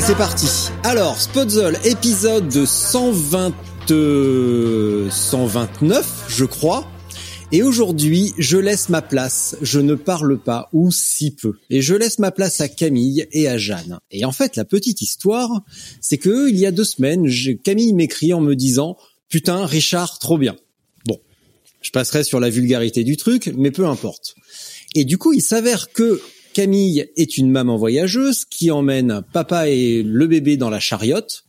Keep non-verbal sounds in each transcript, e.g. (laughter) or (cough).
Et c'est parti. Alors, Spotzel, épisode 120, euh, 129, je crois. Et aujourd'hui, je laisse ma place, je ne parle pas, ou si peu. Et je laisse ma place à Camille et à Jeanne. Et en fait, la petite histoire, c'est que il y a deux semaines, Camille m'écrit en me disant « Putain, Richard, trop bien ». Bon, je passerai sur la vulgarité du truc, mais peu importe. Et du coup, il s'avère que Camille est une maman voyageuse qui emmène papa et le bébé dans la chariote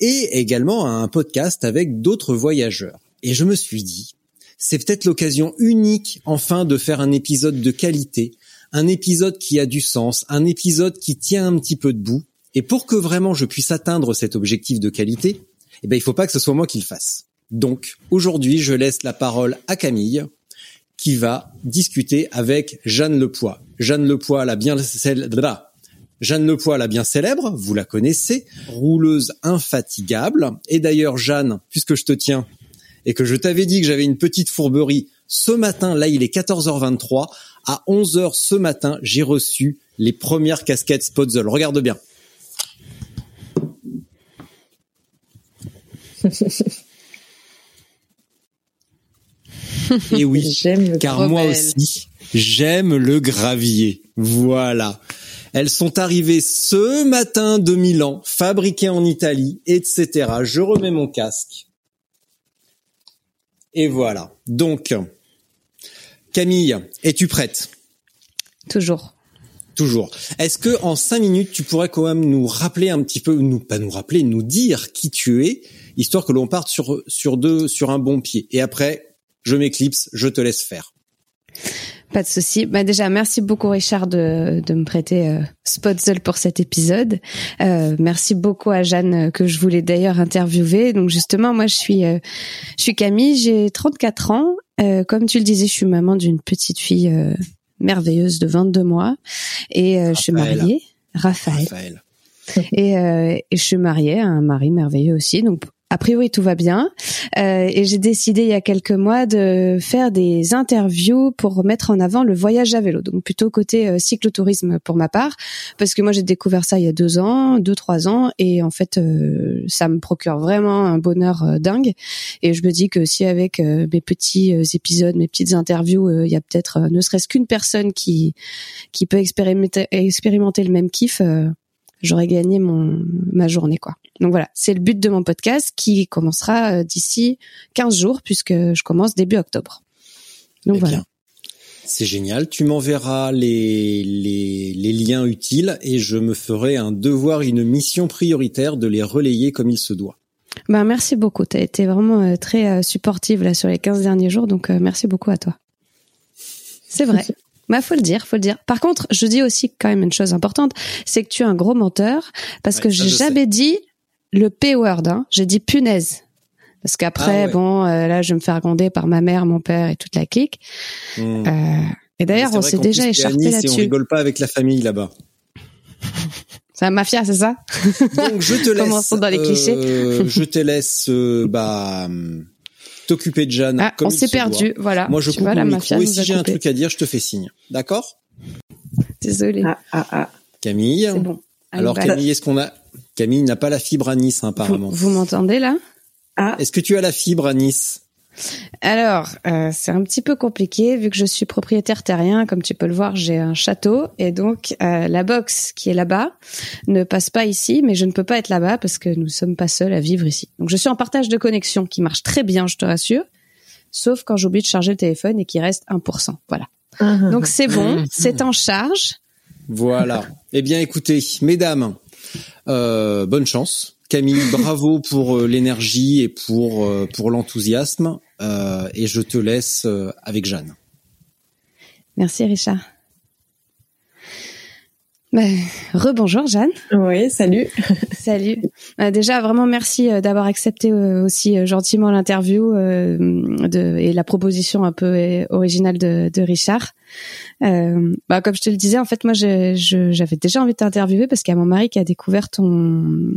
et également un podcast avec d'autres voyageurs. Et je me suis dit, c'est peut-être l'occasion unique enfin de faire un épisode de qualité, un épisode qui a du sens, un épisode qui tient un petit peu debout. Et pour que vraiment je puisse atteindre cet objectif de qualité, eh ben, il faut pas que ce soit moi qui le fasse. Donc, aujourd'hui, je laisse la parole à Camille, qui va discuter avec Jeanne Lepoix. Jeanne Lepoix, la bien célèbre, Jeanne la bien célèbre, vous la connaissez, rouleuse infatigable. Et d'ailleurs, Jeanne, puisque je te tiens et que je t'avais dit que j'avais une petite fourberie, ce matin, là, il est 14h23, à 11h ce matin, j'ai reçu les premières casquettes Spotzel. Regarde bien. (laughs) Et oui, J'aime le car moi aussi, j'aime le gravier. Voilà. Elles sont arrivées ce matin de Milan, fabriquées en Italie, etc. Je remets mon casque. Et voilà. Donc, Camille, es-tu prête? Toujours. Toujours. Est-ce que en cinq minutes, tu pourrais quand même nous rappeler un petit peu, nous pas nous rappeler, nous dire qui tu es, histoire que l'on parte sur sur deux, sur un bon pied. Et après, je m'éclipse, je te laisse faire. Pas de souci. Bah déjà, merci beaucoup Richard de, de me prêter euh, Spotzel pour cet épisode. Euh, merci beaucoup à Jeanne euh, que je voulais d'ailleurs interviewer. Donc justement, moi je suis euh, je suis Camille, j'ai 34 ans. Euh, comme tu le disais, je suis maman d'une petite fille euh, merveilleuse de 22 mois et euh, je suis mariée, Raphaël. Raphaël. Et, euh, et je suis mariée à un mari merveilleux aussi. Donc a priori tout va bien. Euh, et j'ai décidé il y a quelques mois de faire des interviews pour mettre en avant le voyage à vélo. Donc plutôt côté euh, cyclotourisme pour ma part, parce que moi j'ai découvert ça il y a deux ans, deux trois ans, et en fait euh, ça me procure vraiment un bonheur euh, dingue. Et je me dis que si avec euh, mes petits épisodes, mes petites interviews, il y a peut-être ne serait-ce qu'une personne qui qui peut expérimenter expérimenter le même kiff. J'aurais gagné mon ma journée quoi. Donc voilà, c'est le but de mon podcast qui commencera euh, d'ici 15 jours puisque je commence début octobre. Donc Eh voilà. C'est génial. Tu m'enverras les, les, les liens utiles et je me ferai un devoir, une mission prioritaire de les relayer comme il se doit. Ben merci beaucoup, tu as été vraiment euh, très euh, supportive là sur les 15 derniers jours donc merci beaucoup à toi. C'est vrai. (laughs) Bah faut le dire, faut le dire. Par contre, je dis aussi quand même une chose importante, c'est que tu es un gros menteur parce Ouais, que j'ai sais. jamais dit le P-word hein. J'ai dit punaise. Parce qu'après Ah ouais. bon euh, là je vais me faire gronder par ma mère, mon père et toute la clique. Hmm. Euh, et d'ailleurs, on s'est déjà écharpé et On là-dessus. rigole pas avec la famille là-bas. C'est la mafia, c'est ça? Donc je te (laughs) laisse. Commençons dans les euh, clichés. je te laisse euh, bah hum, t'occuper de Jeanne. Ah, comme on s'est se perdu, doit. voilà. Moi je coupe vois, la mon mafia micro et si j'ai un truc à dire, je te fais signe. D'accord? Désolée. Ah, ah, ah. Camille? C'est bon. Alors bah, Camille, est-ce qu'on a Camille n'a pas la fibre à Nice hein, apparemment. vous, vous m'entendez là? Ah, Est-ce que tu as la fibre à Nice? Alors, euh, c'est un petit peu compliqué vu que je suis propriétaire terrien. Comme tu peux le voir, j'ai un château et donc euh, la box qui est là-bas ne passe pas ici, mais je ne peux pas être là-bas parce que nous sommes pas seuls à vivre ici. Donc je suis en partage de connexion qui marche très bien, je te rassure, sauf quand j'oublie de charger le téléphone et qu'il reste 1%. Voilà. Donc c'est bon, (laughs) c'est en charge. Voilà. eh bien, écoutez, mesdames, euh, bonne chance. Camille, bravo pour euh, l'énergie et pour euh, pour l'enthousiasme. Euh, et je te laisse euh, avec Jeanne. Merci Richard. Bah, rebonjour Jeanne. Oui, salut. (laughs) Salut. Euh, déjà vraiment merci euh, d'avoir accepté euh, aussi euh, gentiment l'interview euh, et la proposition un peu euh, originale de, de Richard. Euh, bah, comme je te le disais, en fait moi j'avais déjà envie de t'interviewer parce qu'il y a mon mari qui a découvert ton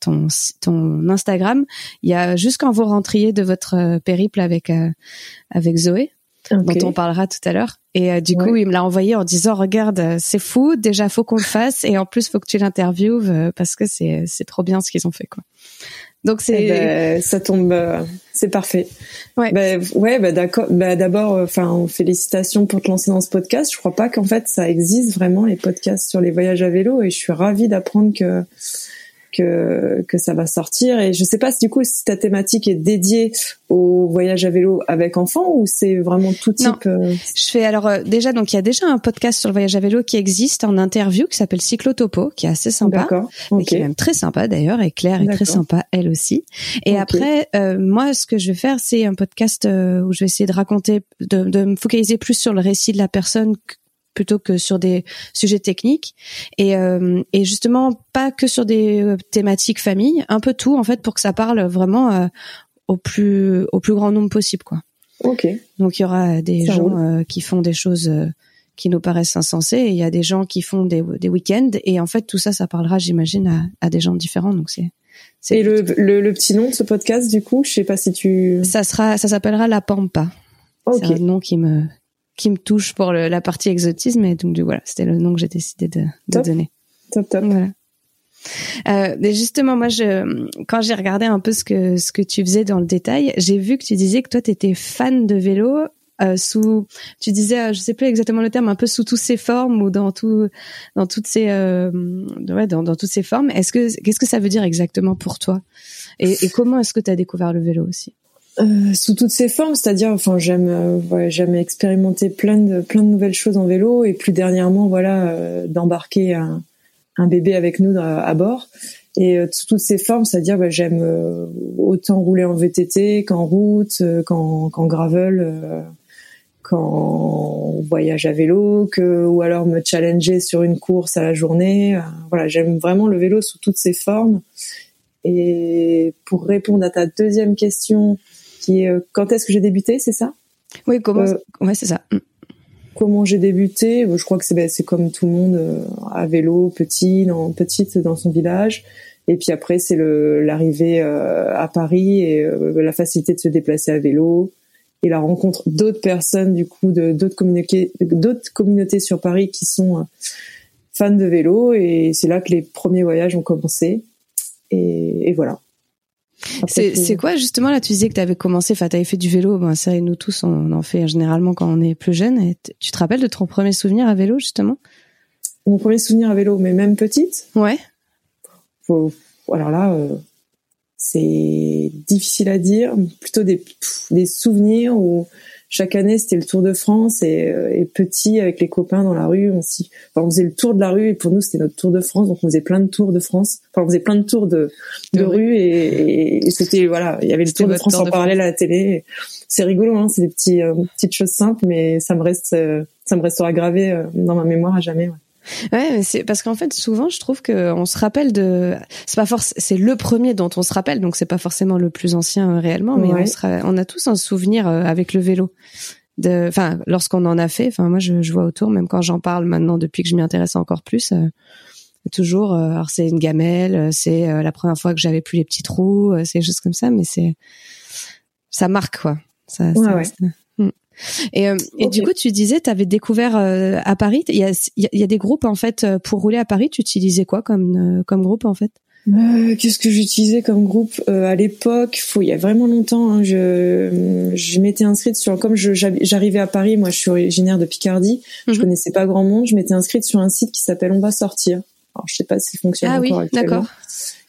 ton ton Instagram. Il y a juste quand vous rentriez de votre euh, périple avec euh, avec Zoé dont on parlera tout à l'heure. Et euh, du Ouais. coup, il me l'a envoyé en disant regarde, euh, c'est fou, déjà faut qu'on le fasse et en plus faut que tu l'interviewes euh, parce que c'est c'est trop bien ce qu'ils ont fait quoi. Donc Eh c'est ben, ça tombe, euh, c'est parfait. Ouais. Ben, ouais, ben, d'accord. Ben, d'abord, euh, enfin, félicitations pour te lancer dans ce podcast. Je crois pas qu'en fait ça existe vraiment les podcasts sur les voyages à vélo et je suis ravie d'apprendre que que que ça va sortir. Et je sais pas si du coup si ta thématique est dédiée au voyage à vélo avec enfants ou c'est vraiment tout Non. type. euh, je fais alors euh, déjà donc il y a déjà un podcast sur le voyage à vélo qui existe en interview qui s'appelle Cyclotopo qui est assez sympa. D'accord. et qui est même très sympa d'ailleurs et Claire est très sympa elle aussi et après euh, moi ce que je vais faire c'est un podcast euh, où je vais essayer de raconter de, de me focaliser plus sur le récit de la personne plutôt que sur des sujets techniques et, euh, et justement pas que sur des euh, thématiques famille un peu tout en fait pour que ça parle vraiment euh, au plus au plus grand nombre possible quoi Ok. donc il y aura des Ça gens euh, qui font des choses qui nous paraissent insensées et il y a des gens qui font des, des week-ends et en fait tout ça ça parlera j'imagine à, à des gens différents donc c'est Et le, le le petit nom de ce podcast du coup, je sais pas si tu. ça sera ça s'appellera la pampa Ok. c'est un nom qui me qui me touche pour le- la partie exotisme et donc du voilà c'était le nom que j'ai décidé de, de Top. donner Top top. voilà euh, mais justement, moi, je, quand j'ai regardé un peu ce que ce que tu faisais dans le détail, j'ai vu que tu disais que toi, tu étais fan de vélo euh, sous, tu disais, euh, je sais plus exactement le terme, un peu sous toutes ses formes ou dans tout, dans toutes ces, euh, ouais, dans, dans toutes ces formes. Est-ce que qu'est-ce que ça veut dire exactement pour toi? Et, et comment est-ce que tu as découvert le vélo aussi? Euh, sous toutes ses formes, c'est-à-dire, enfin, j'aime, euh, ouais, j'aime expérimenter plein de plein de nouvelles choses en vélo et plus dernièrement, voilà, euh, d'embarquer un, un bébé avec nous à, bord. Et euh, sous toutes ces formes, c'est-à-dire, bah, j'aime autant rouler en VTT qu'en route, qu'en, qu'en gravel, qu'en voyage à vélo, que ou alors me challenger sur une course à la journée. Voilà, j'aime vraiment le vélo sous toutes ses formes. Et pour répondre à ta deuxième question, qui est euh, quand est-ce que j'ai débuté, c'est ça? Oui, comment Euh, Ouais, c'est ça. Mm. Comment j'ai débuté? Je crois que c'est ben, c'est comme tout le monde euh, à vélo, petit, dans, petite dans son village. Et puis après, c'est le l'arrivée euh, à Paris et euh, la facilité de se déplacer à vélo et la rencontre d'autres personnes du coup de d'autres communautés d'autres communautés sur Paris qui sont euh, fans de vélo et c'est là que les premiers voyages ont commencé et, et voilà. C'est quoi justement là Tu disais que tu avais commencé, enfin, tu avais fait du vélo. Ben, c'est vrai, nous tous, on en fait généralement quand on est plus jeune. Et tu te rappelles de ton premier souvenir à vélo justement? Mon premier souvenir à vélo, mais même petite. Ouais. faut, alors là, euh, c'est difficile à dire. Plutôt des, pff, des souvenirs où chaque année c'était le Tour de France et, euh, et petit avec les copains dans la rue, on, s'y- enfin, on faisait le tour de la rue et pour nous c'était notre Tour de France, donc on faisait plein de tours de France. Enfin, on faisait plein de tours de, de, De rue et, et- et c'était voilà, il y avait le Tour de France en parallèle à la télé. C'est rigolo, hein, c'est des petits euh, petites choses simples, mais ça me reste, euh, ça me restera gravé euh, dans ma mémoire à jamais. ouais. Ouais, mais c'est parce qu'en fait souvent je trouve que on se rappelle de c'est pas force c'est le premier dont on se rappelle donc c'est pas forcément le plus ancien euh, réellement mais Ouais. on, se ra- on a tous un souvenir euh, avec le vélo de enfin lorsqu'on en a fait enfin moi je, je vois autour même quand j'en parle maintenant depuis que je m'y intéresse encore plus euh, toujours euh, alors c'est une gamelle euh, c'est euh, la première fois que j'avais plus les petits trous euh, c'est des choses comme ça mais c'est ça marque quoi ça, ça Ouais, ouais. Et, euh, et du coup, tu disais, tu avais découvert euh, à Paris, il y a, y des groupes en fait euh, pour rouler à Paris. Tu utilisais quoi comme euh, comme groupe en fait? Qu'est-ce que j'utilisais comme groupe? À l'époque faut, Il y a vraiment longtemps, hein, je, je m'étais inscrite sur comme j'arrivais à Paris, moi je suis originaire de Picardie, je Mhm. connaissais pas grand monde, je m'étais inscrite sur un site qui s'appelle On va sortir. Alors je sais pas s'il fonctionne Ah oui, encore actuellement. d'accord.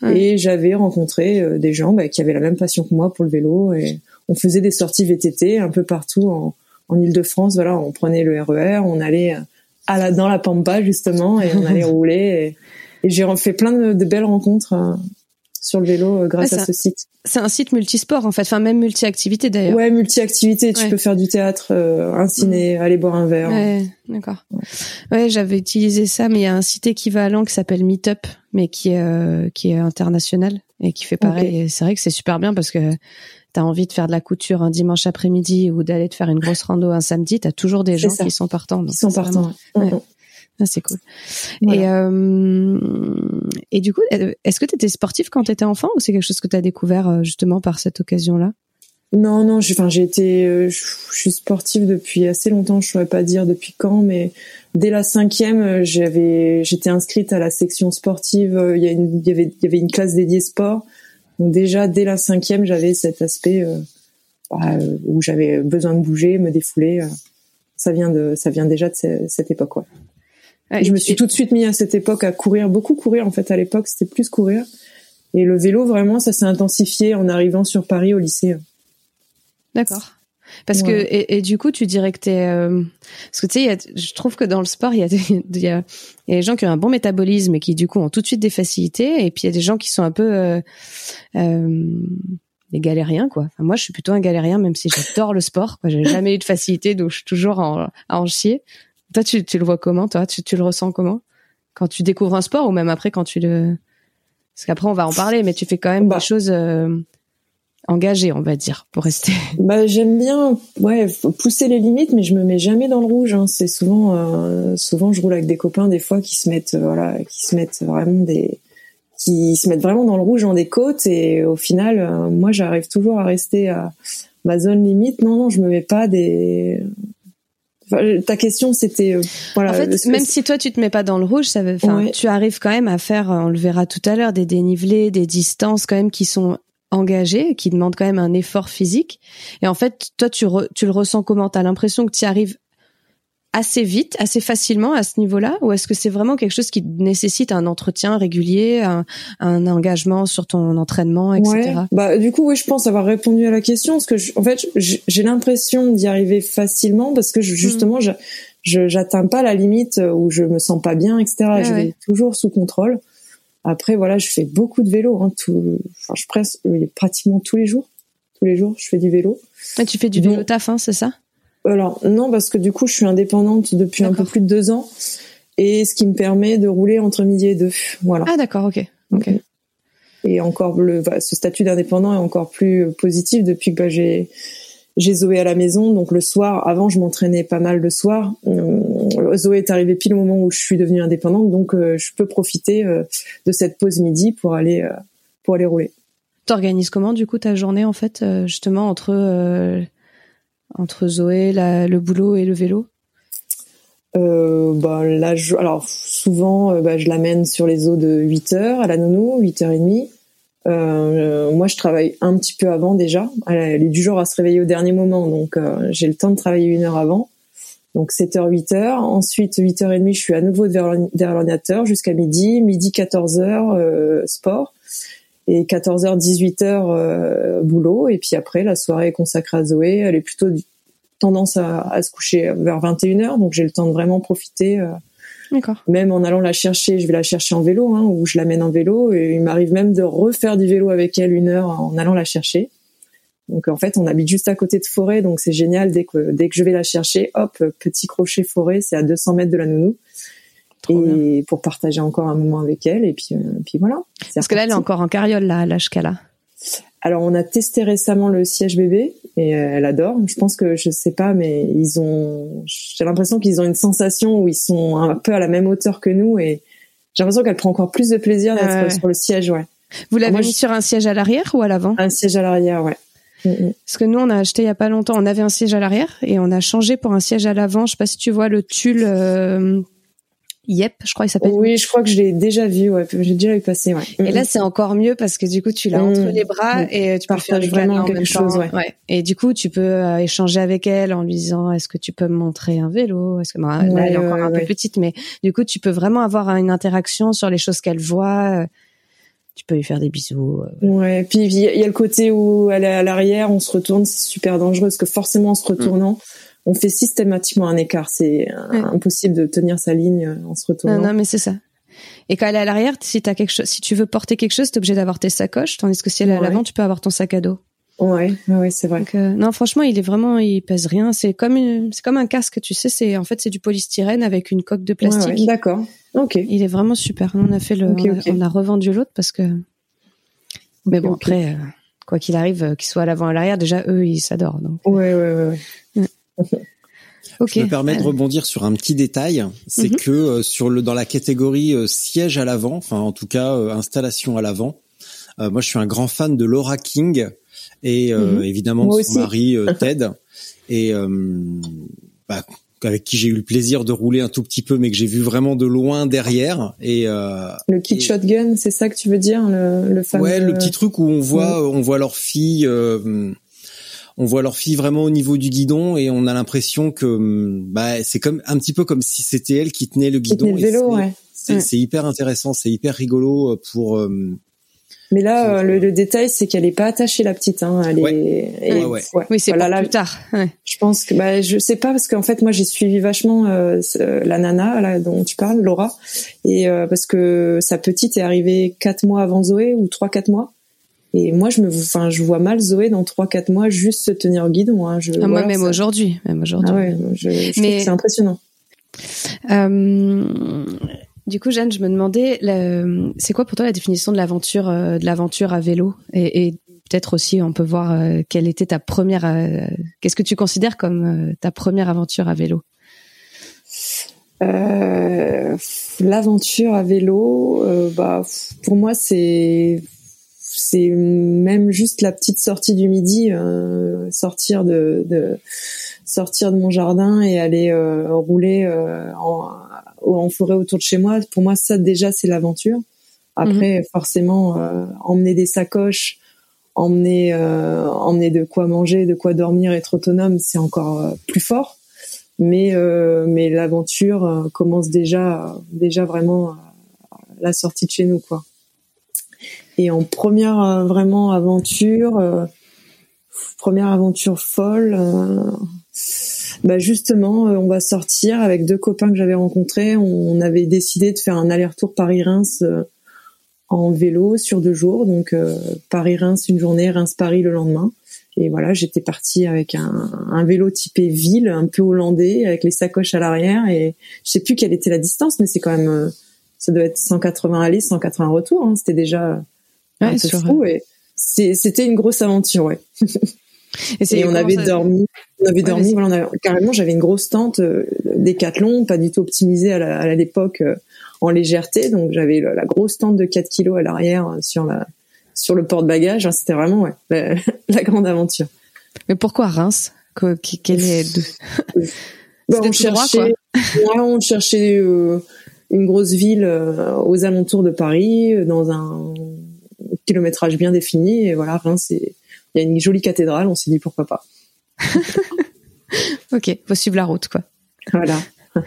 Ouais. Et j'avais rencontré des gens bah, qui avaient la même passion que moi pour le vélo et on faisait des sorties VTT un peu partout en, en Île-de-France. Voilà, on prenait le RER, on allait euh, à la dans la pampa justement et on allait (laughs) rouler et, et j'ai fait plein de, de belles rencontres euh, sur le vélo euh, grâce Ouais, à ce site. C'est un site multisport en fait, enfin même multi-activité d'ailleurs. Ouais, multi-activité, tu peux faire du théâtre, euh, un ciné, aller boire un verre. Ouais, d'accord. Ouais, j'avais utilisé ça, mais il y a un site équivalent qui s'appelle Meetup, mais qui est qui est international et qui fait pareil. Ok. Et c'est vrai que c'est super bien parce que t'as envie de faire de la couture un dimanche après-midi ou d'aller te faire une grosse rando un samedi, t'as toujours des gens ça. qui sont partants. Ils sont partants. vraiment- ouais. Ouais. Ah, c'est cool. Voilà. Et euh, et du coup, est-ce que t'étais sportif quand t'étais enfant ou c'est quelque chose que t'as découvert euh, justement par cette occasion-là? Non, non, j'ai, enfin, j'ai été, euh, je suis sportive depuis assez longtemps. Je saurais pas dire depuis quand, mais dès la cinquième, euh, j'avais, j'étais inscrite à la section sportive. euh, Il y, a une, il y avait, il y avait une classe dédiée sport. Donc déjà, dès la cinquième, j'avais cet aspect euh, bah, euh, où j'avais besoin de bouger, me défouler. euh. Ça vient de, ça vient déjà de ce- cette époque. Ouais. Je me suis tout de suite mis à cette époque à courir, beaucoup courir en fait. À l'époque, c'était plus courir. Et le vélo, vraiment, ça s'est intensifié en arrivant sur Paris au lycée. D'accord. Parce que et, et du coup, tu dirais que t'es euh, parce que tu sais, il y a- je trouve que dans le sport, il y a des il y y a des gens qui ont un bon métabolisme et qui du coup ont tout de suite des facilités, et puis il y a des gens qui sont un peu euh, euh, des galériens quoi. Enfin, moi, je suis plutôt un galérien, même si j'adore le sport. J'ai jamais eu de facilité, donc je suis toujours en, à en chier. Toi, tu, tu le vois comment Toi, tu, tu le ressens comment? Quand tu découvres un sport ou même après quand tu le parce qu'après on va en parler, mais tu fais quand même Bah. des choses engagées, on va dire, pour rester. (laughs) Bah j'aime bien, ouais, pousser les limites, mais je me mets jamais dans le rouge. Hein. C'est souvent, euh, souvent je roule avec des copains des fois qui se mettent, euh, voilà, qui se mettent vraiment des, qui se mettent vraiment dans le rouge en des côtes et au final, euh, moi j'arrive toujours à rester à ma zone limite. Non non, je me mets pas des. Enfin, ta question c'était, euh, voilà. En fait, même si toi tu te mets pas dans le rouge, ça veut, Ouais. tu arrives quand même à faire, on le verra tout à l'heure, des dénivelés, des distances quand même qui sont engagées, qui demandent quand même un effort physique. Et en fait, toi, tu, re- tu le ressens comment? T'as l'impression que tu y arrives assez vite, assez facilement à ce niveau-là, ou est-ce que c'est vraiment quelque chose qui nécessite un entretien régulier, un, un engagement sur ton entraînement, etc. Ouais. Bah du coup oui, je pense avoir répondu à la question parce que je- en fait j'ai l'impression d'y arriver facilement parce que je- justement je je j'atteins pas la limite où je me sens pas bien etc. Je ouais. vais toujours sous contrôle. Après voilà, je fais beaucoup de vélo hein, tout enfin je presse oui, pratiquement tous les jours. Tous les jours, je fais du vélo. Ouais, tu fais du vélo taf, hein, c'est ça? Alors non parce que du coup je suis indépendante depuis un peu plus de deux ans et ce qui me permet de rouler entre midi et deux. Voilà. Ah d'accord, ok, ok. et encore le bah, ce statut d'indépendant est encore plus euh, positif depuis que bah, j'ai j'ai Zoé à la maison donc le soir avant je m'entraînais pas mal le soir Euh, Zoé est arrivée pile au moment où je suis devenue indépendante donc euh, je peux profiter euh, de cette pause midi pour aller euh, pour aller rouler. T'organises comment du coup ta journée en fait, euh, justement entre euh, entre Zoé, la, le boulot et le vélo? Euh, bah là je, alors souvent euh, bah, je l'amène sur les eaux de 8 heures à la nounou 8h30 euh, moi je travaille un petit peu avant déjà. Elle, elle est du genre à se réveiller au dernier moment donc euh, j'ai le temps de travailler une heure avant donc 7h 8h ensuite 8h30 je suis à nouveau derrière l'ordinateur jusqu'à midi. Midi 14h euh, sport. Et 14h 18h euh, boulot. Et puis après la soirée est consacrée à Zoé. Elle est plutôt du- tendance à, à se coucher vers 21h donc j'ai le temps de vraiment profiter euh, D'accord. même en allant la chercher, je vais la chercher en vélo, hein, ou je l'amène en vélo, et il m'arrive même de refaire du vélo avec elle une heure en allant la chercher. Donc en fait, on habite juste à côté de forêt, donc c'est génial. Dès que dès que je vais la chercher, hop, petit crochet forêt, c'est à 200 mètres de la nounou, Trop et pour partager encore un moment avec elle, et puis euh, puis voilà. Parce que là, elle est encore en carriole là, à l'âge qu'elle a. Alors on a testé récemment le siège bébé et euh, elle adore. Je pense que je sais pas, mais ils ont. J'ai l'impression qu'ils ont une sensation où ils sont un peu à la même hauteur que nous et j'ai l'impression qu'elle prend encore plus de plaisir d'être sur le siège, ouais. Vous l'avez mis je- sur un siège à l'arrière ou à l'avant? Un siège à l'arrière, ouais. Mm, mm. Parce que nous, on a acheté il y a pas longtemps, on avait un siège à l'arrière et on a changé pour un siège à l'avant. Je sais pas si tu vois le tulle euh, Yep, je crois qu'il s'appelle. Oui, je crois que je l'ai déjà vu, ouais. J'ai déjà vu passer, ouais. Et là, c'est encore mieux parce que du coup, tu l'as Mm. entre les bras Mm. et tu peux faire vraiment quelque même chose, ouais. Et du coup, tu peux euh, échanger avec elle en lui disant Est-ce que tu peux me montrer un vélo? Est-ce que bon, là, elle est encore un peu petite, mais du coup, tu peux vraiment avoir une interaction sur les choses qu'elle voit. Euh, Tu peux lui faire des bisous. euh, Ouais, puis il y, a il y a le côté où elle est à l'arrière, on se retourne, c'est super dangereux parce que forcément en se retournant, on fait systématiquement un écart. C'est impossible de tenir sa ligne en se retournant. Non, non mais c'est ça. Et quand elle est à l'arrière, si t'as quelque chose, si tu veux porter quelque chose, t'es obligé d'avoir tes sacoches, tandis que si elle est à l'avant, tu peux avoir ton sac à dos. Ouais, ouais, c'est vrai. Donc, euh, non, franchement, il est vraiment, il pèse rien. C'est comme, c'est comme un casque, tu sais. C'est en fait, c'est du polystyrène avec une coque de plastique. Ouais, D'accord. Ok. Il est vraiment super. On a fait le, on, a, revendu l'autre parce que. Mais bon, après, euh, quoi qu'il arrive, euh, qu'il soit à l'avant ou à l'arrière, déjà eux, ils s'adorent. Donc. Ouais, ouais, ouais. ouais. (laughs) Je me permets de rebondir sur un petit détail, c'est mhm. que sur le dans la catégorie siège à l'avant, enfin en tout cas installation à l'avant, moi je suis un grand fan de Laura King et euh, mhm. évidemment son mari euh, (laughs) Ted et euh, bah, avec qui j'ai eu le plaisir de rouler un tout petit peu, mais que j'ai vu vraiment de loin derrière. Et le kit shotgun, c'est ça que tu veux dire, le, le fameux. Ouais, le petit truc où on voit, on voit leur fille, on voit leur fille vraiment au niveau du guidon, et on a l'impression que, bah, c'est comme un petit peu comme si c'était elle qui tenait le guidon. Tenait le vélo, ouais. C'est hyper intéressant, c'est hyper rigolo pour mais là, euh, le, détail, c'est qu'elle est pas attachée la petite. Hein. Elle est. Oui, c'est voilà, plus tard. Je pense que bah, je sais pas parce qu'en fait, moi, j'ai suivi vachement euh, la nana là, dont tu parles, Laura, et euh, parce que sa petite est arrivée quatre mois avant Zoé ou trois quatre mois. Et moi, je me, enfin, je vois mal Zoé dans trois quatre mois juste se tenir au guidon. Hein. Je, ah, moi, même aujourd'hui, même aujourd'hui. Ah ouais, je, je Mais... c'est impressionnant. Euh, du coup, Jeanne, je me demandais, c'est quoi pour toi la définition de l'aventure, euh, de l'aventure à vélo, et, et peut-être aussi, on peut voir euh, quelle était ta première, euh, qu'est-ce que tu considères comme ta première aventure à vélo? L'aventure à vélo, bah, pour moi, c'est c'est même juste la petite sortie du midi, sortir de, de, sortir de mon jardin et aller rouler en, en forêt autour de chez moi. Pour moi, ça déjà c'est l'aventure. Après, mhm. forcément, euh, emmener des sacoches, emmener euh, emmener de quoi manger, de quoi dormir, être autonome, c'est encore euh, plus fort. Mais mais l'aventure commence déjà déjà vraiment la sortie de chez nous quoi. Et en première vraiment aventure, première aventure folle bah justement, euh, on va sortir avec deux copains que j'avais rencontrés. On avait décidé de faire un aller-retour Paris-Reims euh, en vélo sur deux jours. Donc euh, Paris-Reims une journée, Reims-Paris le lendemain. Et voilà, j'étais partie avec un, un, vélo typé ville, un peu hollandais, avec les sacoches à l'arrière. Et je sais plus quelle était la distance, mais c'est quand même, ça doit être 180 aller, 180 retour. Hein. C'était déjà un peu fou. Et c'était une grosse aventure, ouais. Et, (laughs) on avait dormi, on avait dormi, voilà, carrément, j'avais une grosse tente euh, Décathlon, pas du tout optimisée à l'époque euh, en légèreté, donc j'avais la, grosse tente de 4 kilos à l'arrière euh, sur la sur le porte-bagages. Hein, C'était vraiment ouais, (laughs) la, grande aventure. Mais pourquoi Reims? Quel est. (laughs) Bah, on, cherchait, on cherchait une grosse ville aux alentours de Paris, dans un kilométrage bien défini. Et voilà, Reims, il y a une jolie cathédrale, on s'est dit pourquoi pas. (laughs) ok, faut suivre la route, quoi. Voilà. (laughs)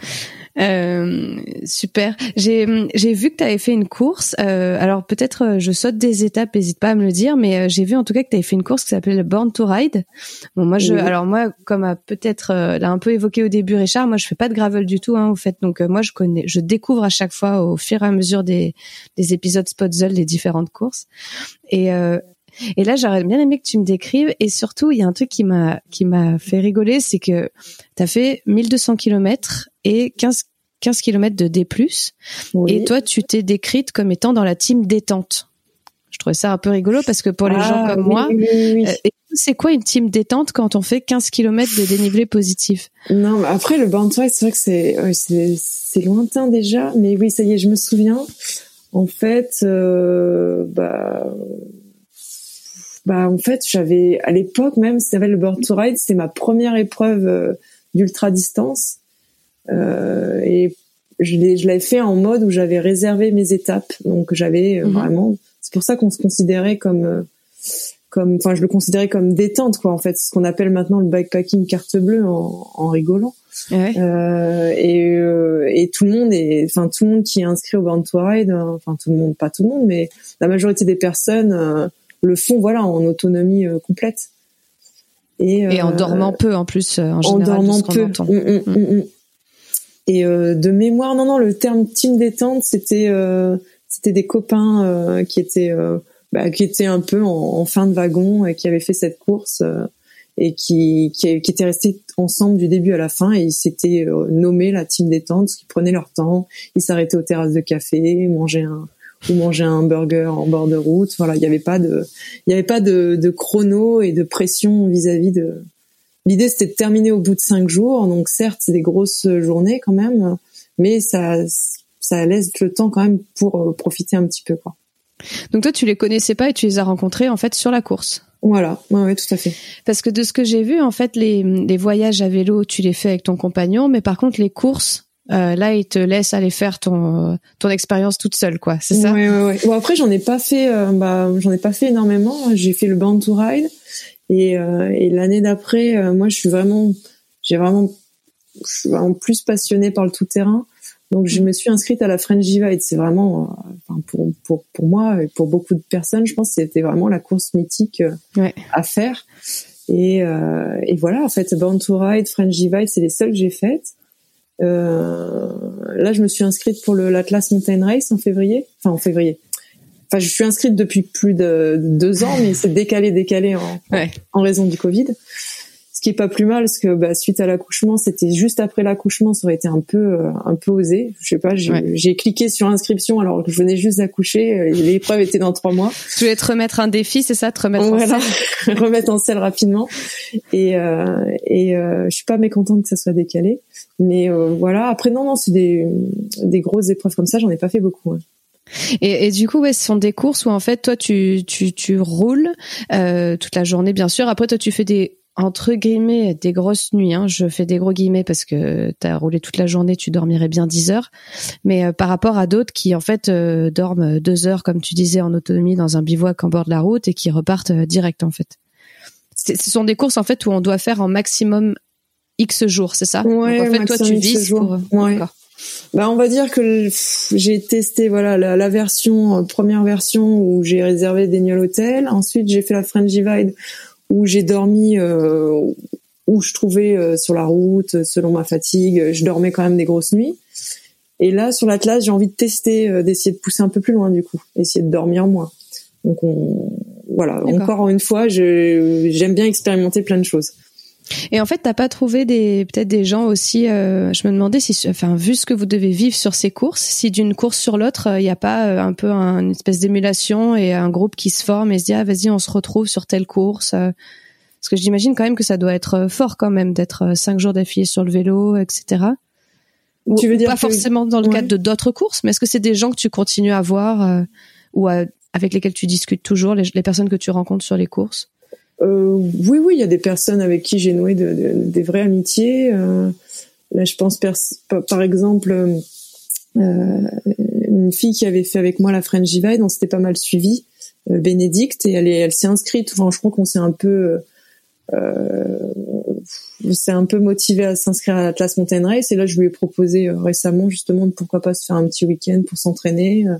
Euh, super. J'ai j'ai vu que tu avais fait une course. Euh, alors peut-être euh, je saute des étapes, n'hésite pas à me le dire, mais euh, j'ai vu en tout cas que tu avais fait une course qui s'appelait le Born to Ride. Bon moi je alors moi comme a peut-être l'a un peu évoqué au début Richard, moi je fais pas de gravel du tout hein, au fait. Donc moi je connais je découvre à chaque fois au fur et à mesure des des épisodes Spotzel les différentes courses. Et et là, j'aurais bien aimé que tu me décrives. Et surtout, il y a un truc qui m'a qui m'a fait rigoler, c'est que tu as fait 1200 km et 15 15 km de D+. Et toi, tu t'es décrite comme étant dans la team détente. Je trouvais ça un peu rigolo parce que pour les gens ah, comme moi, euh, c'est quoi une team détente quand on fait 15 km de dénivelé positif? Non, après le Born c'est vrai que c'est c'est lointain déjà, mais oui, ça y est, je me souviens. En fait, euh, bah bah en fait j'avais à l'époque même ça le Board to Ride c'était ma première épreuve euh, d'ultra distance. Euh, et je l'ai je l'avais fait en mode où j'avais réservé mes étapes. Donc j'avais euh, mhm. vraiment c'est pour ça qu'on se considérait comme euh, comme enfin je le considérais comme détente quoi en fait. Ce qu'on appelle maintenant le bikepacking carte bleue en, en rigolant. Euh, et, et tout le monde est enfin tout le monde qui est inscrit au Born to Ride enfin tout le monde pas tout le monde mais la majorité des personnes le font voilà en autonomie euh, complète. Et, Et en euh, dormant peu en plus, euh, en en général, de dormant peu. entend. Mm, mm, mm. Et de mémoire, non, non, le terme team détente, c'était c'était des copains qui étaient bah, qui étaient un peu en, en fin de wagon et qui avaient fait cette course et qui, qui qui étaient restés ensemble du début à la fin et ils s'étaient nommés la team détente, parce qu'ils prenaient leur temps, ils s'arrêtaient aux terrasses de café, mangeaient un ou manger un burger en bord de route. Voilà, il n'y avait pas de, il avait pas de, de chrono et de pression vis-à-vis de. L'idée c'était de terminer au bout de cinq jours. Donc certes, c'est des grosses journées quand même, mais ça, ça laisse le temps quand même pour euh, profiter un petit peu quoi. Donc toi, tu les connaissais pas et tu les as rencontrés en fait sur la course. Voilà, ouais, ouais, tout à fait. Parce que de ce que j'ai vu, en fait, les, les voyages à vélo, tu les fais avec ton compagnon, mais par contre, les courses, euh, là, ils te laissent aller faire ton ton expérience toute seule, quoi. C'est ça? Ouais, ouais, ouais. Bon après, j'en ai pas fait, euh, bah, j'en ai pas fait énormément. J'ai fait le Band to Ride et, euh, et l'année d'après, moi, je suis vraiment, j'ai vraiment, je suis vraiment plus passionnée par le tout terrain. Donc, je me suis inscrite à la French Divide. C'est vraiment, pour pour pour moi et pour beaucoup de personnes, je pense, que c'était vraiment la course mythique Ouais. à faire. Et, et voilà, en fait, Born to Ride, French Divide, c'est les seules que j'ai faites. Euh, là, je me suis inscrite pour le l'Atlas Mountain Race en février. Enfin, en février. Enfin, je suis inscrite depuis plus de deux ans, mais c'est décalé, décalé en, Ouais. en raison du Covid. Qui est pas plus mal, parce que bah, suite à l'accouchement, c'était juste après l'accouchement, ça aurait été un peu, euh, un peu osé. Je sais pas, j'ai Ouais. cliqué sur inscription alors que je venais juste d'accoucher. euh, L'épreuve était dans trois mois. Tu voulais te remettre un défi, c'est ça, te remettre en scène (laughs) remettre en selle rapidement. Et, euh, et euh, je suis pas mécontente que ça soit décalé. Mais voilà, après non, non, c'est des, des grosses épreuves comme ça, j'en ai pas fait beaucoup. hein. Et, et du coup, ouais, ce sont des courses où en fait, toi, tu tu tu roules euh, toute la journée, bien sûr. Après, toi, tu fais des entre guillemets des grosses nuits. Hein. Je fais des gros guillemets parce que t'as roulé toute la journée, tu dormirais bien 10 heures. Mais euh, par rapport à d'autres qui en fait euh, dorment deux heures, comme tu disais, en autonomie dans un bivouac en bord de la route et qui repartent euh, direct en fait. Ce sont des courses en fait où on doit faire en maximum X jours, c'est ça? Ouais, Donc, En fait, toi, tu vises pour. Ouais. Bah, on va dire que j'ai testé voilà la, la version euh, première version où j'ai réservé des nuits à l'hôtel. Ensuite, j'ai fait la French Divide où j'ai dormi euh, où je trouvais euh, sur la route selon ma fatigue. Je dormais quand même des grosses nuits. Et là, sur l'Atlas, j'ai envie de tester, euh, d'essayer de pousser un peu plus loin du coup, essayer de dormir moins. Donc on, voilà, encore une fois, je j'aime bien expérimenter plein de choses. Et en fait, t'as pas trouvé des peut-être des gens aussi. euh, je me demandais si, enfin, vu ce que vous devez vivre sur ces courses, si d'une course sur l'autre, il n'y a pas euh, un peu un- une espèce d'émulation et un groupe qui se forme et se dit ah vas-y, on se retrouve sur telle course. euh. Parce que j'imagine quand même que ça doit être euh, fort quand même d'être euh, cinq jours d'affilée sur le vélo, etc. Ou, Tu veux ou dire pas que- forcément dans le Ouais. cadre de d'autres courses, mais est-ce que c'est des gens que tu continues à voir euh, ou à- avec lesquels tu discutes toujours, les, les personnes que tu rencontres sur les courses? Euh, oui, oui, il y a des personnes avec qui j'ai noué de- de- des vraies amitiés. Euh, là, je pense par exemple euh, euh, une fille qui avait fait avec moi la French Divide, on s'était pas mal suivi, euh, Bénédicte, et elle est, elle s'est inscrite. Enfin, je crois qu'on s'est un peu, euh, c'est un peu motivé à s'inscrire à l'Atlas Mountain Race. Et là, je lui ai proposé euh, récemment justement de pourquoi pas se faire un petit week-end pour s'entraîner. Euh,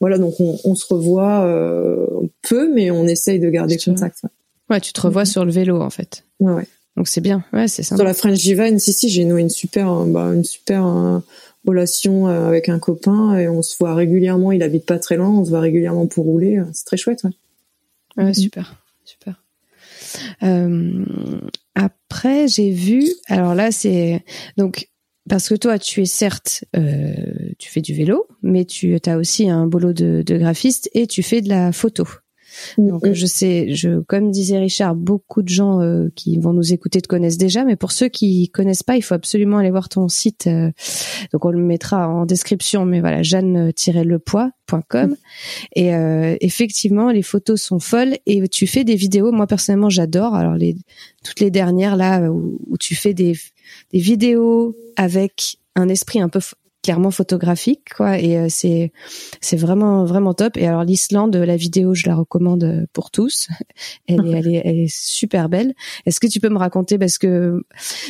Voilà, donc on, on se revoit euh, peu, mais on essaye de garder contact. ouais. Ouais, tu te revois sur le vélo en fait. Ouais, ouais. Donc c'est bien. Ouais, c'est sympa. Sur la French Divine, si si, j'ai noué une super, euh, bah, une super euh, relation euh, avec un copain et on se voit régulièrement. Il habite pas très loin, on se voit régulièrement pour rouler. C'est très chouette. Ouais. Ouais, super, super. Euh, après, j'ai vu. Alors là, c'est donc parce que toi, tu es certes, euh, tu fais du vélo, mais tu as aussi un boulot de, de graphiste et tu fais de la photo. Donc Mm. je sais, je comme disait Richard, beaucoup de gens euh, qui vont nous écouter te connaissent déjà, mais pour ceux qui connaissent pas, il faut absolument aller voir ton site. euh, donc on le mettra en description, mais voilà, jeanne-lepoix.com. Et euh, effectivement, les photos sont folles et tu fais des vidéos. Moi personnellement, j'adore. Alors les toutes les dernières là où, où tu fais des des vidéos avec un esprit un peu clairement photographique quoi et euh, c'est c'est vraiment vraiment top. Et alors l'Islande la vidéo je la recommande euh, pour tous. (laughs) Elle est elle est elle est super belle. Est-ce que tu peux me raconter parce que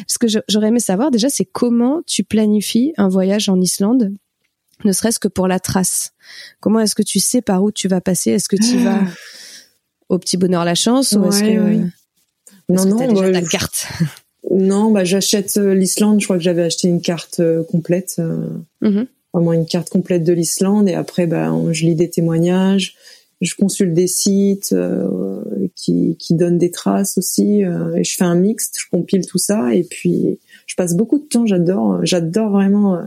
ce que j'aurais aimé savoir déjà c'est comment tu planifies un voyage en Islande ne serait-ce que pour la trace? Comment est-ce que tu sais par où tu vas passer? Est-ce que tu vas (gasps) au petit bonheur la chance ou est-ce que ouais. Non, non, déjà ta je- carte? (laughs) Non, bah j'achète euh, l'Islande. Je crois que j'avais acheté une carte euh, complète, euh, Mhm. vraiment une carte complète de l'Islande. Et après, bah, je lis des témoignages, je consulte des sites euh, qui, qui donnent des traces aussi. euh, et je fais un mixte, je compile tout ça. Et puis, je passe beaucoup de temps. J'adore, j'adore vraiment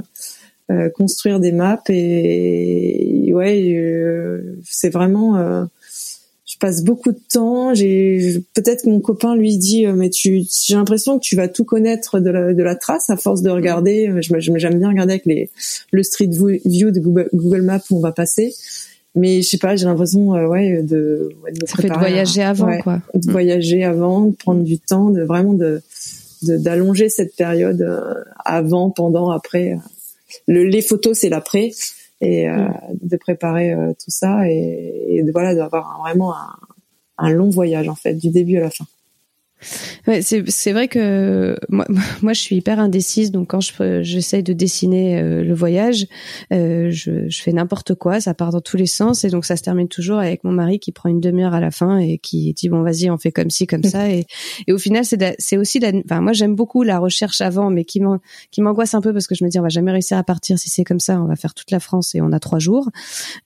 euh, construire des maps. Et, et ouais, c'est vraiment. Passe beaucoup de temps. J'ai peut-être mon copain lui dit euh, mais tu j'ai l'impression que tu vas tout connaître de la, de la trace à force de regarder. Euh, Je, me- j'aime bien regarder avec les le Street View de Google, Google Maps où on va passer. Mais je sais pas, j'ai l'impression euh, ouais de, ouais, de me Ça fait de à- voyager avant, ouais, quoi. de voyager avant, de prendre du temps, de vraiment de de- d'allonger cette période euh, avant, pendant, après. Le, les photos c'est l'après et euh, de préparer euh, tout ça et, et de, voilà d'avoir un- vraiment un, un long voyage en fait du début à la fin. Ouais, c'est vrai que moi, (laughs) moi je suis hyper indécise donc quand je j'essaye de dessiner euh, le voyage euh, je, je fais n'importe quoi ça part dans tous les sens et donc ça se termine toujours avec mon mari qui prend une demi-heure à la fin et qui dit bon vas-y on fait comme ci comme ça et, et au final c'est aussi la, enfin moi j'aime beaucoup la recherche avant mais qui m'angoisse un peu parce que je me dis on va jamais réussir à partir si c'est comme ça on va faire toute la France et on a trois jours.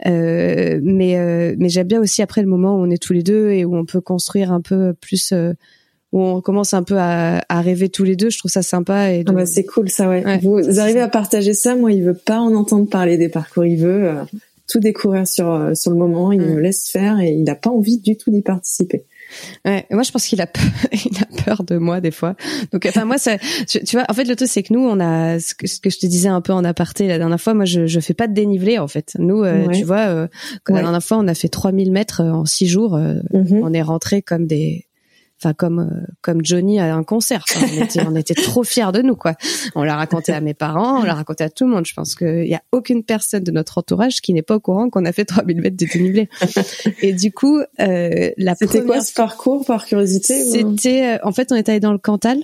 Euh, mais euh, mais j'aime bien aussi après le moment où on est tous les deux et où on peut construire un peu plus euh, où on commence un peu à, à rêver tous les deux. Je trouve ça sympa. Et de- Ah bah, c'est cool ça ouais. Ouais, Vous arrivez ça. à partager ça. Moi il veut pas en entendre parler des parcours. Il veut euh, tout découvrir sur euh, sur le moment. Il Mm. me laisse faire et il n'a pas envie du tout d'y participer. Ouais, moi je pense qu'il a (laughs) peur, il a peur de moi des fois. Donc enfin moi ça, tu tu vois, en fait le truc c'est que nous on a ce que, ce que je te disais un peu en aparté la dernière fois. Moi je je fais pas de dénivelé en fait. Nous euh, Ouais. tu vois, euh, la Ouais. dernière fois on a fait 3000 mètres euh, en six jours. euh, Mhm. On est rentré comme des Enfin, comme euh, comme Johnny à un concert. Enfin, on était on était trop fiers de nous quoi. On l'a raconté à mes parents, on l'a raconté à tout le monde. Je pense qu'il y a aucune personne de notre entourage qui n'est pas au courant qu'on a fait 3000 mètres de dénivelé. Et du coup, euh, la C'était première quoi ce parcours par curiosité c'était, euh, en fait, on était allé dans le Cantal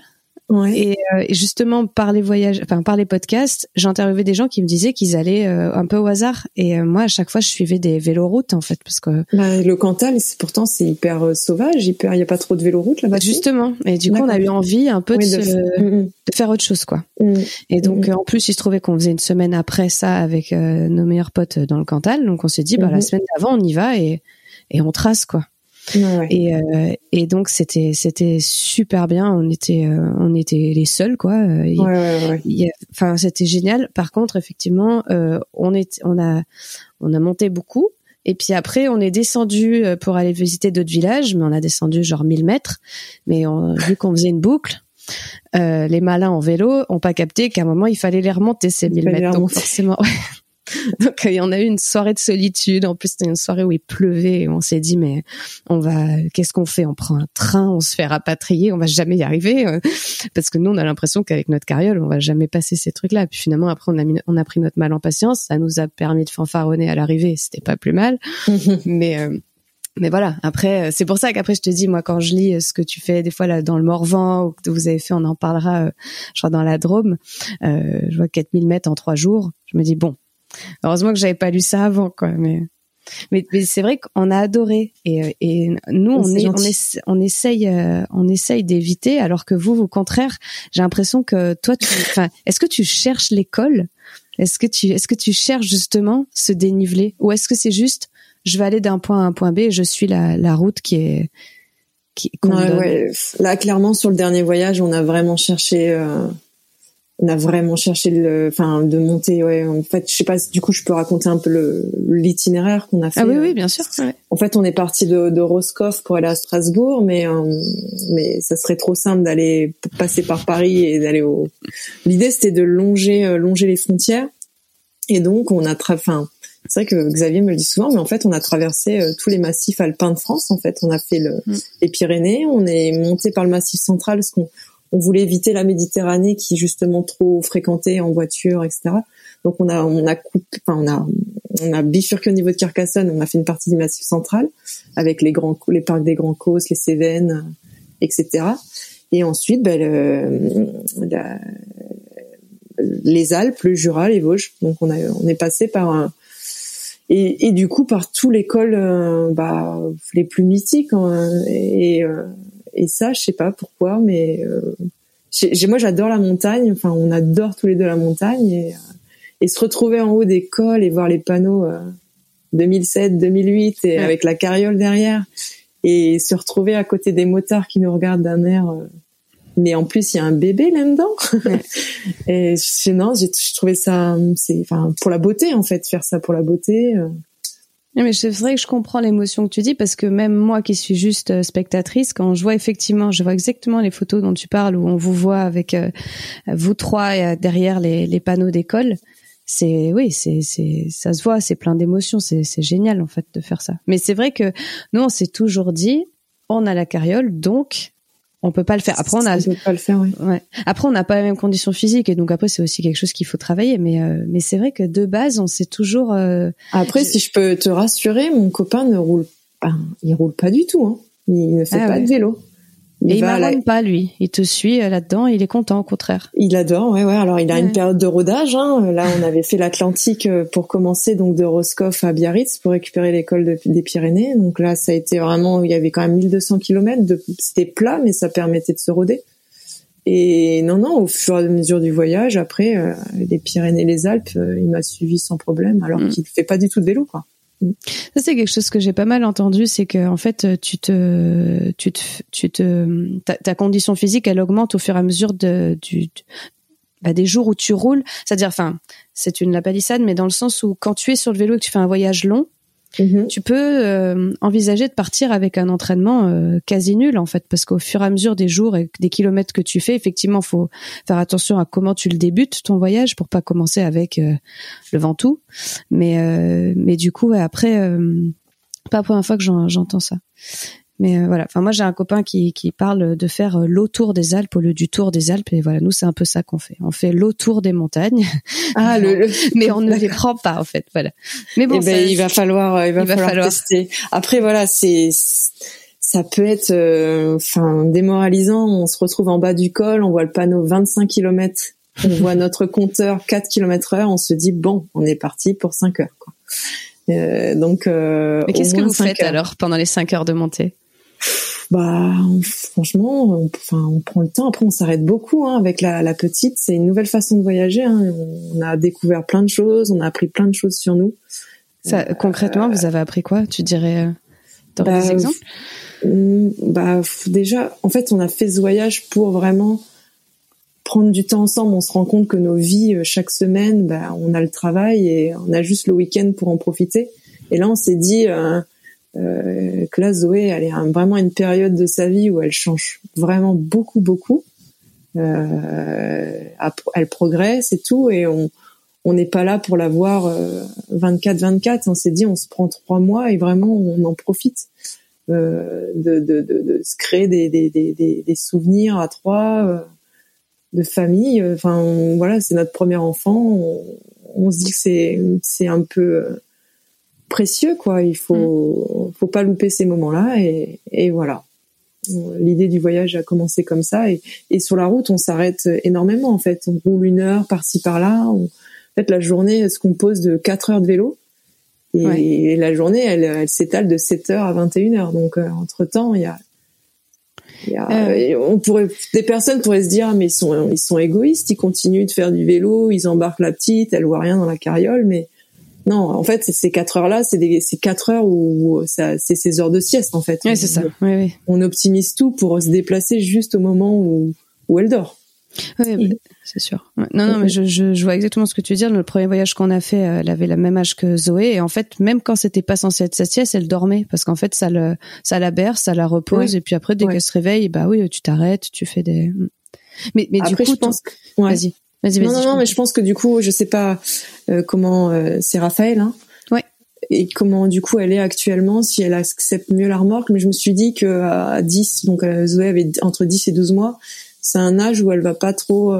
Ouais. et, euh, et justement par les voyages, enfin par les podcasts, j'ai interviewé des gens qui me disaient qu'ils allaient euh, un peu au hasard. Et euh, moi, à chaque fois, je suivais des véloroutes en fait, parce que Bah, le Cantal, c'est pourtant c'est hyper sauvage, hyper. Il y a pas trop de véloroutes là-bas. justement, et du coup, on a eu envie un peu Oui, de, de se- Mm, mm, de faire autre chose, quoi. mm. Et donc, en plus, il se trouvait qu'on faisait une semaine après ça avec nos meilleurs potes dans le Cantal. Donc, on s'est dit, bah la Mhm. semaine d'avant, on y va et et on trace quoi. Ouais. Et, euh, et donc c'était c'était super bien. On était euh, on était les seuls quoi. Il- Ouais, ouais, Enfin c'était génial. Par contre effectivement euh, on est on a on a monté beaucoup. Et puis après, on est descendu euh, pour aller visiter d'autres villages, mais on a descendu genre 1000 mètres. Mais on, vu qu'on faisait une boucle, euh, les malins en vélo ont pas capté qu'à un moment il fallait les remonter ces Il 1000 fallait mètres. Donc forcément, (laughs) ouais. (laughs) Donc euh, on a eu une soirée de solitude. En plus, c'était une soirée où il pleuvait. Et on s'est dit mais on va, qu'est-ce qu'on fait? On prend un train, on se fait rapatrier, on va jamais y arriver euh, (laughs) parce que nous on a l'impression qu'avec notre carriole on va jamais passer ces trucs-là. Puis finalement après on a mis, on a pris notre mal en patience. Ça nous a permis de fanfaronner à l'arrivée. C'était pas plus mal. (laughs) mais euh, mais voilà, après, c'est pour ça qu'après je te dis, moi, quand je lis ce que tu fais des fois là dans le Morvan ou que vous avez fait, on en parlera, euh, je crois dans la Drôme, euh, je vois 4000 mètres en trois jours. Je me dis bon, heureusement que j'avais pas lu ça avant, quoi. Mais mais, mais c'est vrai qu'on a adoré et, euh, et nous on est on, essa- on essaye euh, on essaye d'éviter alors que vous au contraire j'ai l'impression que toi enfin est-ce que tu cherches l'école? Est-ce que tu est-ce que tu cherches justement ce dénivelé? Ou est-ce que c'est juste je vais aller d'un point à un point B et je suis la, la route qui est qui me Ouais, ouais. Là, clairement, sur le dernier voyage, on a vraiment cherché, euh, on a vraiment cherché le, enfin, de monter. Ouais, en fait, je sais pas. si- Du coup, je peux raconter un peu le l'itinéraire qu'on a fait. ah oui euh. oui bien sûr ouais. En fait, on est parti de, de Roscoff pour aller à Strasbourg, mais euh, mais ça serait trop simple d'aller passer par Paris et d'aller au. L'idée, c'était de longer euh, longer les frontières, et donc on a enfin, c'est vrai que Xavier me le dit souvent, mais en fait, on a traversé euh, tous les massifs alpins de France. En fait, on a fait le, Mm. les Pyrénées, on est monté par le massif central parce qu'on on voulait éviter la Méditerranée qui est justement trop fréquentée en voiture, etc. Donc on a on a coupé, enfin on a on a bifurqué au niveau de Carcassonne, on a fait une partie du massif central avec les grands les parcs des Grands Causses, les Cévennes, etc. Et ensuite, ben, les Alpes, le Jura, les Vosges. Donc on a on est passé par un, et, et du coup par tous les cols euh, bah, les plus mythiques hein, et, euh, et ça, je sais pas pourquoi, mais j'ai, moi j'adore la montagne. Enfin, on adore tous les deux la montagne et, et se retrouver en haut des cols et voir les panneaux 2007, 2008 et avec la carriole derrière et se retrouver à côté des motards qui nous regardent d'un air mais en plus il y a un bébé là-dedans (laughs) et je, non j'ai trouvé ça c'est enfin pour la beauté en fait faire ça pour la beauté euh. Mais c'est vrai que je comprends l'émotion que tu dis parce que même moi qui suis juste euh, spectatrice, quand je vois effectivement, je vois exactement les photos dont tu parles où on vous voit avec euh, vous trois derrière les, les panneaux d'école, c'est oui, c'est c'est ça se voit, c'est plein d'émotions, c'est c'est génial en fait de faire ça. Mais c'est vrai que nous on s'est toujours dit, on a la carriole, donc on peut pas le faire. Après, on a, peut pas le faire, ouais. Après, on n'a pas la même condition physique et donc après, c'est aussi quelque chose qu'il faut travailler. Mais euh, mais c'est vrai que de base, on sait toujours. Euh, après, si je peux te rassurer, mon copain ne roule, pas, il roule pas du tout. Hein. Il ne fait ah pas de vélo. Il et il marronne pas lui. Il te suit euh, là-dedans. Il est content au contraire. Il adore. Ouais ouais. Alors il a une période de rodage. Hein. Là on avait fait l'Atlantique euh, pour commencer donc de Roscoff à Biarritz pour récupérer l'école des Pyrénées. Donc là ça a été vraiment. Il y avait quand même 1200 km. De... C'était plat mais ça permettait de se roder. Et non non au fur et à mesure du voyage après euh, les Pyrénées les Alpes il m'a suivi sans problème alors mm. qu'il fait pas du tout de vélo quoi. Ça c'est quelque chose que j'ai pas mal entendu, c'est que en fait tu te, tu te, tu te, ta, condition physique elle augmente au fur et à mesure de, du, bah, des jours où tu roules. C'est-à-dire, enfin, c'est une la palissade, mais dans le sens où quand tu es sur le vélo et que tu fais un voyage long, Mhm. Tu peux euh, envisager de partir avec un entraînement euh, quasi nul en fait, parce qu'au fur et à mesure des jours et des kilomètres que tu fais, effectivement, faut faire attention à comment tu le débutes ton voyage pour pas commencer avec euh, le Ventoux. Mais mais du coup, après, pas la première fois que j'entends ça. Mais euh, voilà, enfin moi j'ai un copain qui, qui parle de faire euh, l'autour des Alpes au lieu du tour des Alpes et voilà, nous c'est un peu ça qu'on fait. On fait l'autour des montagnes. Ah (laughs) le, (laughs) mais on ne les prend pas en fait, voilà. Mais bon, eh ben, il va falloir il va, falloir, tester. Après voilà, c'est ça peut être enfin démoralisant, on se retrouve en bas du col, on voit le panneau 25 km, on (laughs) voit notre compteur 4 km heure, on se dit bon, on est parti pour 5 heures quoi. Euh, donc euh, Mais qu'est-ce que vous faites alors pendant les 5 heures de montée? Bah franchement, on, enfin on prend le temps. Après on s'arrête beaucoup hein, avec la, la petite. C'est une nouvelle façon de voyager. Hein. On a découvert plein de choses, on a appris plein de choses sur nous. Ça, euh, concrètement, vous avez appris quoi? Tu dirais dans bah, des exemples? mm, Bah déjà, en fait, on a fait ce voyage pour vraiment prendre du temps ensemble. On se rend compte que nos vies chaque semaine, bah, on a le travail et on a juste le week-end pour en profiter. Et là, on s'est dit euh, que là Zoé elle est vraiment une période de sa vie où elle change vraiment beaucoup beaucoup. Euh, elle progresse et tout et on on n'est pas là pour la voir 24 24 on s'est dit on se prend trois mois et vraiment on en profite euh, de, de, de, de, se créer des, des, des, des souvenirs à trois euh, de famille. Enfin voilà c'est notre premier enfant. On, on se dit que c'est c'est un peu précieux quoi. Il faut mm. faut pas louper ces moments là et, et voilà. L'idée du voyage a commencé comme ça et, et sur la route on s'arrête énormément en fait. On roule une heure par-ci par-là. En fait la journée se compose de quatre heures de vélo. Et, la journée elle, elle s'étale de 7 heures à 21 heures. Donc euh, entre temps il y a y a, euh. on pourrait, des personnes pourraient se dire, mais ils sont, ils sont égoïstes, ils continuent de faire du vélo, ils embarquent la petite, elle voit rien dans la carriole, mais non, en fait, ces quatre heures-là, c'est des, c'est quatre heures où ça, c'est ces heures de sieste, en fait. Oui, c'est ça. Oui, oui. On optimise tout pour se déplacer juste au moment où, où elle dort. Oui, c'est sûr. Non, non, mais je, je, je, vois exactement ce que tu veux dire. Le premier voyage qu'on a fait, euh, elle avait la même âge que Zoé, et en fait, même quand c'était pas censé être sa sieste, elle dormait parce qu'en fait, ça le, ça la berce, ça la repose, et puis après, dès qu'elle se réveille, bah oui, tu t'arrêtes, tu fais des. Mais, mais du coup, je pense. Vas-y. Vas-y, vas-y. Non, non, non, mais je pense que du coup, je sais pas euh, comment euh, c'est Raphaël, hein. Ouais. Et comment du coup elle est actuellement, si elle accepte mieux la remorque. Mais je me suis dit que à 10, donc euh, Zoé avait entre 10 et 12 mois, c'est un âge où elle va pas trop,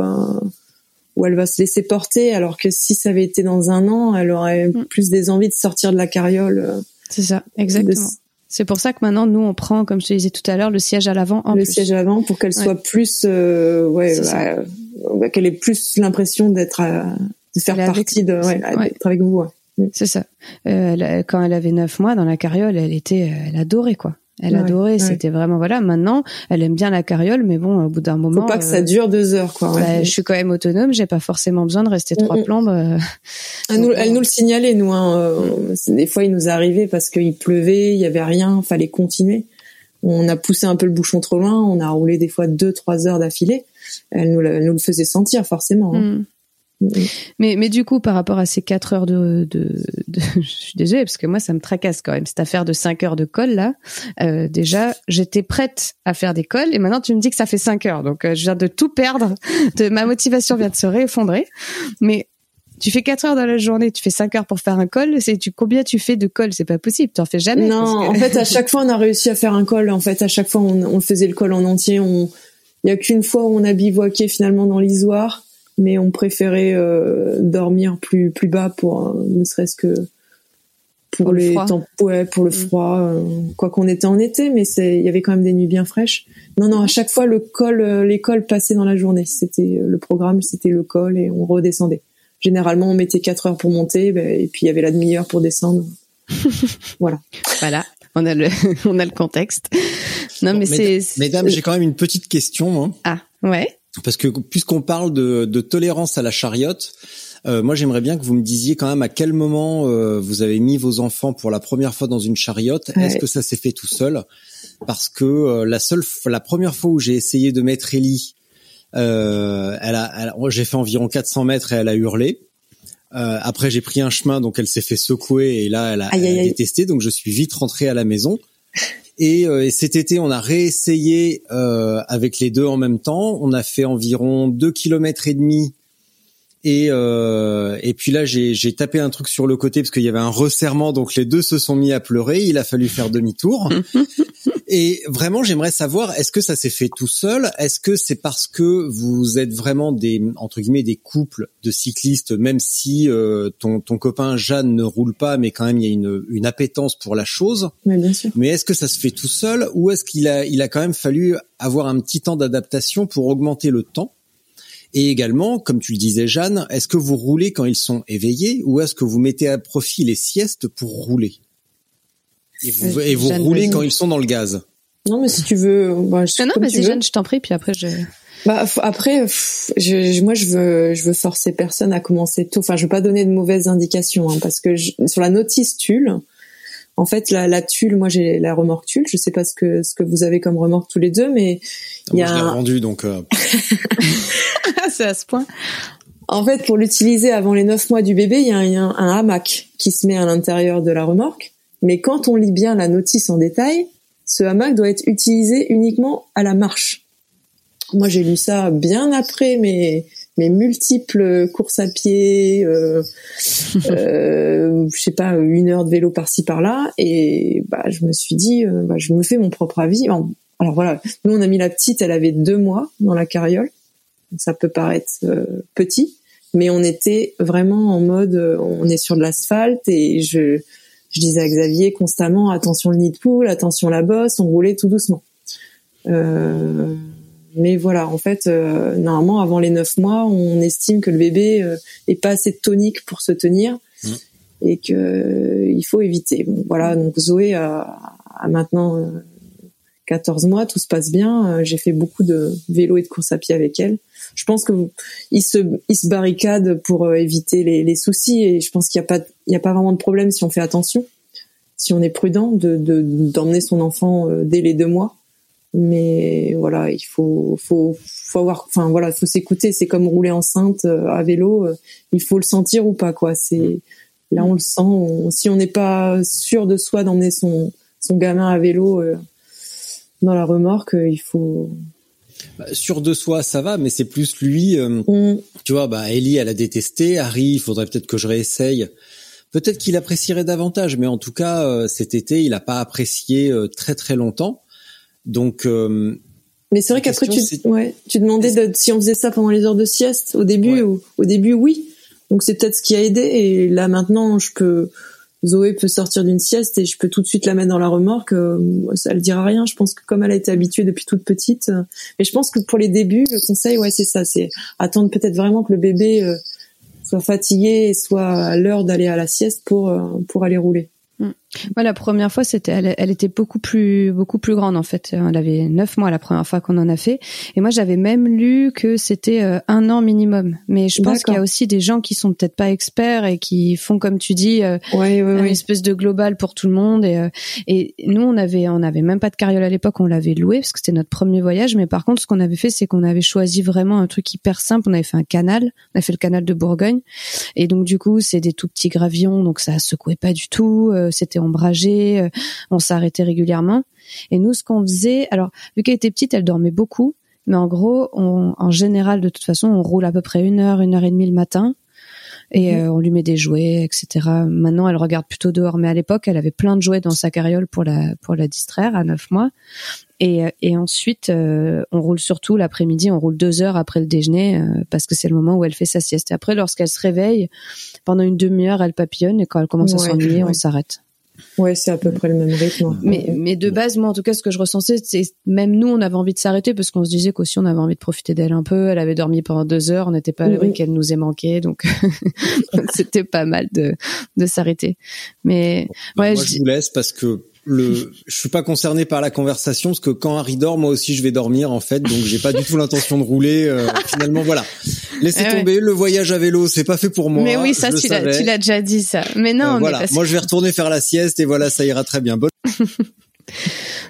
où elle va se laisser porter, alors que si ça avait été dans un an, elle aurait mm. plus des envies de sortir de la carriole. c'est ça, exactement. C'est pour ça que maintenant, nous, on prend, comme je te disais tout à l'heure, le siège à l'avant en Le siège à l'avant pour qu'elle soit plus, ouais, bah, qu'elle ait plus l'impression d'être de faire partie de, ouais, d'être avec vous. C'est ça. Euh, quand elle avait neuf mois dans la carriole, elle était, elle adorait quoi. Elle Ouais, adorait. ouais. C'était vraiment voilà. Maintenant, elle aime bien la carriole, mais bon, au bout d'un moment, Faut pas que euh, ça dure deux heures, quoi. ouais. bah, je suis quand même autonome. J'ai pas forcément besoin de rester trois Mm, mm. plombes. euh. Elle nous, elle nous le signalait, nous. Hein. euh, Des fois, il nous arrivait parce qu'il pleuvait, il y avait rien, fallait continuer. On a poussé un peu le bouchon trop loin, on a roulé des fois deux, trois heures d'affilée. Elle nous, le- elle nous le faisait sentir, forcément. hein. Mm. Mais, mais du coup, par rapport à ces quatre heures de, de, de- (laughs) je suis désolée parce que moi, ça me tracasse quand même cette affaire de cinq heures de colle là. Euh, déjà, j'étais prête à faire des colles et maintenant tu me dis que ça fait cinq heures. Donc, euh, je viens de tout perdre. (laughs) De ma motivation vient de se réeffondrer. Mais tu fais quatre heures dans la journée, tu fais cinq heures pour faire un col. C'est tu combien tu fais de colle C'est pas possible. Tu en fais jamais. Non, parce que- en fait, à chaque (laughs) fois, on a réussi à faire un col. En fait, à chaque fois, on, on faisait le col en entier. On, il y a qu'une fois où on a bivouaqué finalement dans l'isoire, mais on préférait euh, dormir plus plus bas pour euh, ne serait-ce que pour, Pour le les froid. temps, ouais, pour le Mm. froid. euh, quoi qu'on était en été, mais c'est, il y avait quand même des nuits bien fraîches. Non, non, à chaque fois, le col, euh, les cols passaient dans la journée. C'était euh, le programme, c'était le col et on redescendait. Généralement, on mettait quatre heures pour monter, ben, et puis il y avait la demi-heure pour descendre. (laughs) voilà. Voilà, on a le, (laughs) on a le contexte. Non, Bon, mais c'est, Mesdames, j'ai quand même une petite question, moi. ah ouais. Parce que puisqu'on parle de, de tolérance à la chariote, euh, moi j'aimerais bien que vous me disiez quand même à quel moment euh, vous avez mis vos enfants pour la première fois dans une chariote. Ouais. Est-ce que ça s'est fait tout seul? Parce que euh, la seule, la première fois où j'ai essayé de mettre Ellie, euh, elle a, elle- j'ai fait environ 400 mètres et elle a hurlé. Euh, après j'ai pris un chemin donc elle s'est fait secouer et là elle a, Aïe, elle a aïe, aïe. détesté donc je suis vite rentré à la maison. Et, euh, et cet été, on a réessayé euh, avec les deux en même temps. On a fait environ deux kilomètres et demi. Et euh, et puis là, j'ai j'ai tapé un truc sur le côté parce qu'il y avait un resserrement, donc les deux se sont mis à pleurer. Il a fallu faire demi-tour. (laughs) et vraiment, j'aimerais savoir, est-ce que ça s'est fait tout seul? Est-ce que c'est parce que vous êtes vraiment des entre guillemets des couples de cyclistes, même si euh, ton ton copain Jeanne ne roule pas, mais quand même il y a une une appétence pour la chose? Oui, bien sûr. Mais est-ce que ça se fait tout seul ou est-ce qu'il a, il a quand même fallu avoir un petit temps d'adaptation pour augmenter le temps? Et également, comme tu le disais Jeanne, est-ce que vous roulez quand ils sont éveillés ou est-ce que vous mettez à profit les siestes pour rouler? Et vous, Euh, et vous Jeanne, roulez quand ils sont dans le gaz? Non, mais si tu veux, bah, je- Non, non, tu vas-y. Jeanne, je t'en prie, puis après je. Bah après, pff, je, je- moi je veux, je veux forcer personne à commencer tôt. Enfin, je veux pas donner de mauvaises indications hein, parce que je- sur la notice Tulle, en fait la, la Tulle, moi j'ai la remorque Tulle. Je sais pas ce que ce que vous avez comme remorque tous les deux, mais il y Moi, a je l'ai un- vendu donc. euh, Ah, (laughs) c'est à ce point. en fait pour l'utiliser avant les neuf mois du bébé, il y a un, un hamac qui se met à l'intérieur de la remorque. Mais quand on lit bien la notice en détail, ce hamac doit être utilisé uniquement à la marche. Moi, j'ai lu ça bien après mes mes multiples courses à pied, euh, (laughs) euh, je sais pas, une heure de vélo par-ci par-là, et bah je me suis dit, euh, bah, je me fais mon propre avis. Alors voilà, nous on a mis la petite, elle avait deux mois dans la carriole, donc ça peut paraître euh, petit, mais on était vraiment en mode, euh, on est sur de l'asphalte et je je disais à Xavier constamment attention le nid de poule, attention la bosse, on roulait tout doucement. Euh, mais voilà, en fait, euh, normalement, avant les neuf mois, on estime que le bébé euh, est pas assez tonique pour se tenir Mm. et que euh, il faut éviter. Bon, voilà, donc Zoé a, a maintenant euh, 14 mois, tout se passe bien. Euh, J'ai fait beaucoup de vélo et de course à pied avec elle. Je pense que se il se barricade pour euh, éviter les, les soucis et je pense qu'il y a pas il y a pas vraiment de problème si on fait attention, si on est prudent de de- d'emmener son enfant euh, dès les deux mois mais voilà il faut faut faut avoir enfin voilà faut s'écouter c'est comme rouler enceinte euh, à vélo euh, il faut le sentir ou pas quoi c'est là on le sent on- si on n'est pas sûr de soi d'emmener son son gamin à vélo euh, dans la remorque il faut bah, sûr de soi, ça va, mais c'est plus lui. euh, on- tu vois, bah Ellie, elle a détesté. Harry, il faudrait peut-être que je réessaye. Peut-être qu'il apprécierait davantage, mais en tout cas, euh, cet été, il n'a pas apprécié très très longtemps. Donc, euh, mais c'est vrai qu'après tu ouais tu demandais de, si on faisait ça pendant les heures de sieste au début Ouais. ou au début oui donc c'est peut-être ce qui a aidé et là maintenant je peux Zoé peut sortir d'une sieste et je peux tout de suite la mettre dans la remorque. euh, ça elle dira rien. Je pense que comme elle a été habituée depuis toute petite, euh, mais je pense que pour les débuts, le conseil, ouais, c'est ça, c'est attendre peut-être vraiment que le bébé euh, soit fatigué et soit à l'heure d'aller à la sieste pour euh, pour aller rouler. Moi, la première fois, c'était, elle, elle, était beaucoup plus, beaucoup plus grande en fait. Elle avait neuf mois la première fois qu'on en a fait. Et moi, j'avais même lu que c'était euh, un an minimum. Mais je pense qu'il y a aussi des gens qui sont peut-être pas experts et qui font, comme tu dis, euh, une espèce de global pour tout le monde. Et, euh, et nous, on avait, on avait même pas de carriole à l'époque. On l'avait loué parce que c'était notre premier voyage. Mais par contre, ce qu'on avait fait, c'est qu'on avait choisi vraiment un truc hyper simple. On avait fait un canal. On a fait le canal de Bourgogne. Et donc, du coup, c'est des tout petits gravillons, donc ça secouait pas du tout. c'était ombragé, euh, on s'arrêtait régulièrement. Et nous, ce qu'on faisait, alors vu qu'elle était petite, elle dormait beaucoup, mais en gros, en général, de toute façon, on roule à peu près une heure, une heure et demie le matin, et mhm. euh, on lui met des jouets, etc. Maintenant, elle regarde plutôt dehors, mais à l'époque, elle avait plein de jouets dans sa carriole pour la pour la distraire à neuf mois. Et, euh, et ensuite, on roule surtout l'après-midi, on roule deux heures après le déjeuner parce que c'est le moment où elle fait sa sieste. Et après, lorsqu'elle se réveille, pendant une demi-heure, elle papillonne et quand elle commence à s'ennuyer, on s'arrête. Ouais, c'est à peu près le même rythme. Mais, mais de base, moi, en tout cas, ce que je ressentais, c'est même nous, on avait envie de s'arrêter parce qu'on se disait qu'aussi on avait envie de profiter d'elle un peu. Elle avait dormi pendant deux heures, on n'était pas à l'abri qu'elle nous ait manqué, donc (laughs) c'était pas mal de de s'arrêter. Mais ouais, moi, je vous laisse parce que le, je suis pas concerné par la conversation parce que quand Harry dort, moi aussi je vais dormir en fait, donc j'ai pas du tout l'intention de rouler. Euh, (laughs) finalement, voilà, laissez tomber. Le voyage à vélo, c'est pas fait pour moi. Mais oui, ça tu l'as, tu l'as déjà dit ça. Mais non, euh, voilà. Moi, je vais retourner faire la sieste et voilà, ça ira très bien. Bonne (laughs)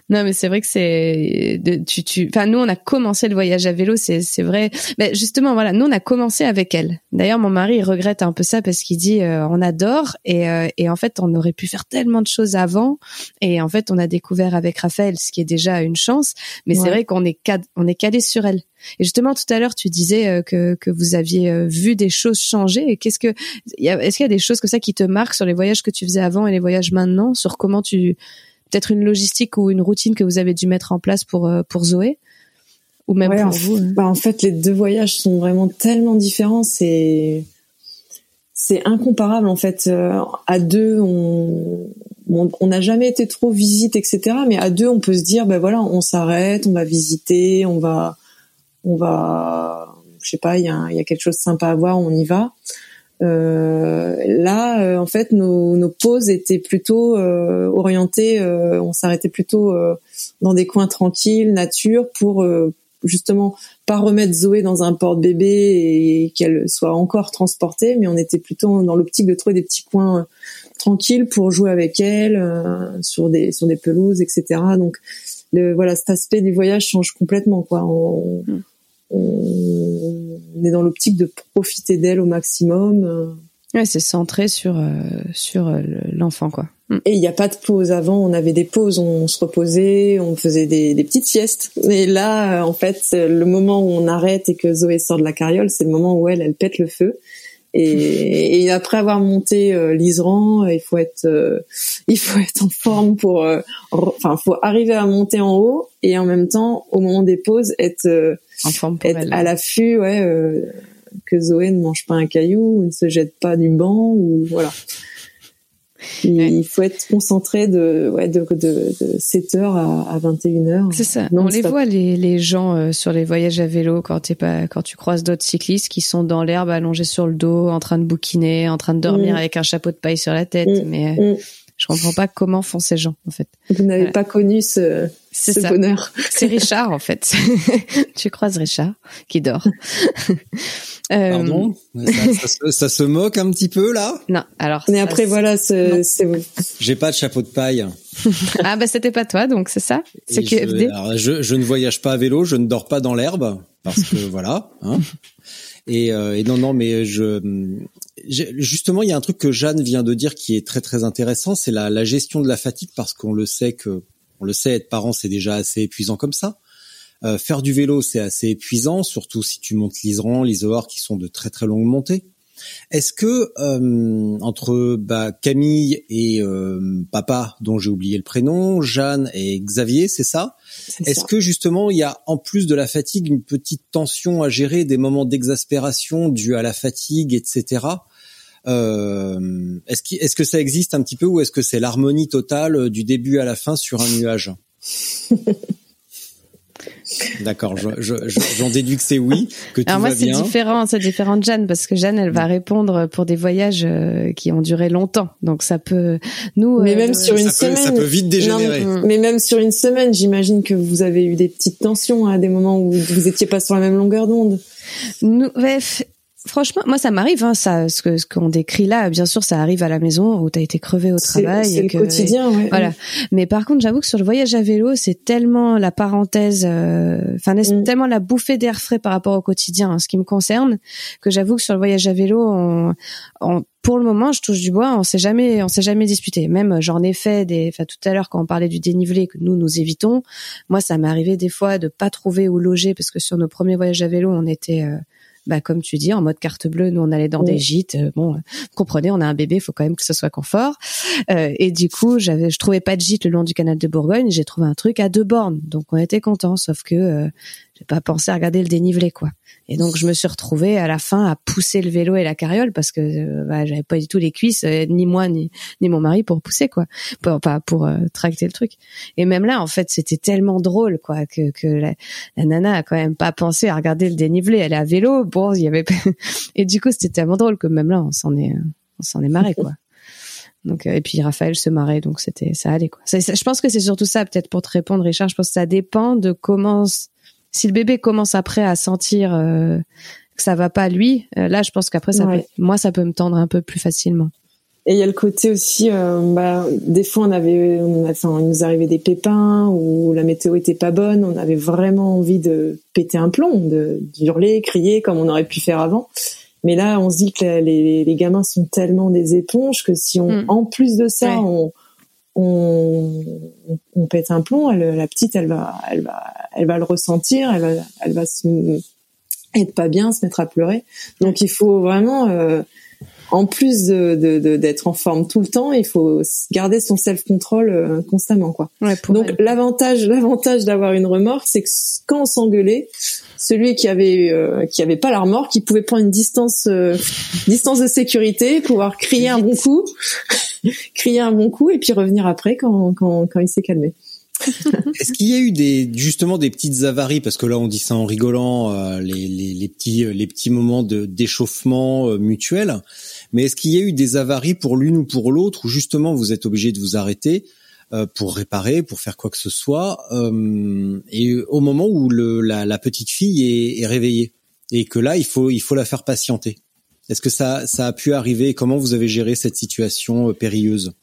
non, mais c'est vrai que c'est tu tu. Enfin, nous, on a commencé le voyage à vélo, c'est c'est vrai. Mais justement, voilà, nous, on a commencé avec elle. D'ailleurs, mon mari il regrette un peu ça parce qu'il dit euh, on adore et euh, et en fait, on aurait pu faire tellement de choses avant et en fait, on a découvert avec Raphaël, ce qui est déjà une chance. Mais c'est vrai qu'on est on est calé sur elle. Et justement, tout à l'heure, tu disais euh, que, que vous aviez vu des choses changer. Et qu'est-ce que, est-ce qu'il y a des choses comme ça qui te marquent sur les voyages que tu faisais avant et les voyages maintenant, sur comment tu, peut-être une logistique ou une routine que vous avez dû mettre en place pour euh, pour Zoé ou même pour vous hein. bah, en fait les deux voyages sont vraiment tellement différents c'est c'est incomparable en fait. Euh, à deux on on n'a jamais été trop visite etc mais à deux on peut se dire ben voilà on s'arrête on va visiter on va on va je sais pas il y a, y a quelque chose de sympa à voir on y va euh, là, euh, en fait, nos, nos, pauses étaient plutôt euh, orientées. on s'arrêtait plutôt dans des coins tranquilles, nature, pour justement pas remettre Zoé dans un porte-bébé et qu'elle soit encore transportée, mais on était plutôt dans l'optique de trouver des petits coins tranquilles pour jouer avec elle sur des sur des pelouses, etc. Donc le, voilà, cet aspect du voyage change complètement quoi. On, mm on, est dans l'optique de profiter d'elle au maximum. Euh. Ouais, c'est centré sur euh, sur euh, l'enfant quoi. Mm. Et il n'y a pas de pause. Avant, on avait des pauses, on se reposait, on faisait des, des petites siestes. Mais là, en fait, le moment où on arrête et que Zoé sort de la carriole, c'est le moment où elle, elle pète le feu. Et, et après avoir monté euh, l'Isran, il faut être, il faut être en forme pour, enfin, faut arriver à monter en haut et en même temps, au moment des pauses, être être à l'affût, ouais, euh, que Zoé ne mange pas un caillou, ou ne se jette pas du banc, ou voilà. Il, faut être concentré de, ouais, de, de, de 7 heures à, à 21 heures. C'est ça. On les voit les, les gens euh, sur les voyages à vélo quand t'es pas quand tu croises d'autres cyclistes qui sont dans l'herbe allongés sur le dos, en train de bouquiner, en train de dormir mm. avec un chapeau de paille sur la tête. Mm. Mais euh, mm. Je comprends pas comment font ces gens, en fait. Vous n'avez pas connu ce, ce bonheur. C'est Richard, en fait. (laughs) tu croises Richard, qui dort. (laughs) Euh, Pardon ça, ça, ça, se moque un petit peu, là? Non, alors... Mais après, voilà, c'est... J'ai pas de chapeau de paille. (laughs) ah, bah c'était pas toi, donc c'est ça? C'est QFD je, je, je ne voyage pas à vélo, je ne dors pas dans l'herbe, parce que voilà. Hein. Et, euh, et, non, non, mais je justement, il y a un truc que Jeanne vient de dire qui est très très intéressant, c'est la, la, gestion de la fatigue parce qu'on le sait que on le sait, être parent c'est déjà assez épuisant comme ça. Euh, faire du vélo c'est assez épuisant, surtout si tu montes l'Isran, l'Isoar qui sont de très très longues montées. Est-ce que euh, entre bah, Camille et euh, papa, dont j'ai oublié le prénom, Jeanne et Xavier, c'est ça? Est-ce que justement il y a en plus de la fatigue une petite tension à gérer, des moments d'exaspération dus à la fatigue, etc. Euh, est-ce, est-ce que ça existe un petit peu ou est-ce que c'est l'harmonie totale du début à la fin sur un nuage? (laughs) D'accord, j'en je, je, déduis que c'est oui, que tout Alors moi, c'est différent, c'est différent de Jeanne parce que Jeanne, elle va répondre pour des voyages euh, qui ont duré longtemps, donc ça peut nous. Mais même sur une ça semaine, peut, ça peut vite dégénérer. mais même sur une semaine, j'imagine que vous avez eu des petites tensions à des moments où vous étiez pas sur la même longueur d'onde. Nous, bref, Franchement, moi ça m'arrive, hein, ça, ce que ce qu'on décrit là, bien sûr, ça arrive à la maison où t'as été crevé au travail. C'est le quotidien, ouais. Voilà. Mais par contre, j'avoue que sur le voyage à vélo, c'est tellement la parenthèse, euh, enfin mm. tellement la bouffée d'air frais par rapport au quotidien, en ce qui me concerne, que j'avoue que sur le voyage à vélo, on, on, pour le moment, je touche du bois, on s'est jamais, on s'est jamais disputé. Même j'en ai fait des, enfin tout à l'heure quand on parlait du dénivelé que nous nous évitons, moi ça m'est arrivé des fois de pas trouver où loger parce que sur nos premiers voyages à vélo, on était euh, bah comme tu dis, en mode carte bleue, nous on allait dans des gîtes. Euh, bon, vous comprenez, on a un bébé, il faut quand même que ce soit confort. Euh, et du coup, j'avais, je trouvais pas de gîte le long du canal de Bourgogne. J'ai trouvé un truc à deux bornes, donc on était content. Sauf que euh, j'ai pas pensé à regarder le dénivelé, quoi. Et donc je me suis retrouvée à la fin à pousser le vélo et la carriole parce que euh, bah, j'avais pas du tout les cuisses, euh, ni moi ni ni mon mari pour pousser quoi, pour pas pour euh, tracter le truc. Et même là en fait c'était tellement drôle quoi que que la, la, nana a quand même pas pensé à regarder le dénivelé. Elle est à vélo, bon il y avait (laughs) et du coup c'était tellement drôle que même là on s'en est on s'en est marré quoi. (laughs) Donc et puis Raphaël se marrait donc c'était ça allait quoi. je pense que c'est surtout ça peut-être pour te répondre Richard. Je pense que ça dépend de comment si le bébé commence après à sentir euh, que ça va pas lui, euh, là je pense qu'après ça moi ça peut me tendre un peu plus facilement. Et il y a le côté aussi, euh, bah, des fois on avait, on enfin, il nous arrivait des pépins ou la météo était pas bonne, on avait vraiment envie de péter un plomb, de hurler, crier comme on aurait pu faire avant. Mais là, on se dit que les, les, gamins sont tellement des éponges que si on, mm. en plus de ça, on, on, on, pète un plomb, elle, la petite, elle va, elle va, elle va le ressentir, elle va, elle va se, être pas bien, se mettre à pleurer. Donc il faut vraiment, euh, en plus de, d'être en forme tout le temps, il faut garder son self-control euh, constamment, quoi. Donc l'avantage, l'avantage d'avoir une remorque, c'est que quand on s'engueulait, celui qui avait euh, qui avait pas la remorque, il pouvait prendre une distance distance de sécurité, pouvoir crier un bon coup, (laughs) crier un bon coup et puis revenir après quand quand, quand il s'est calmé. (laughs) Est-ce qu'il y a eu des justement des petites avaries? Parce que là on dit ça en rigolant euh, les, les, les, petits les petits moments de d'échauffement euh, mutuel. Mais est-ce qu'il y a eu des avaries pour l'une ou pour l'autre où justement vous êtes obligé de vous arrêter euh, pour réparer pour faire quoi que ce soit et au moment où le, la, la petite fille est, est réveillée et que là il faut il faut la faire patienter? Est-ce que ça ça a pu arriver? Comment vous avez géré cette situation périlleuse?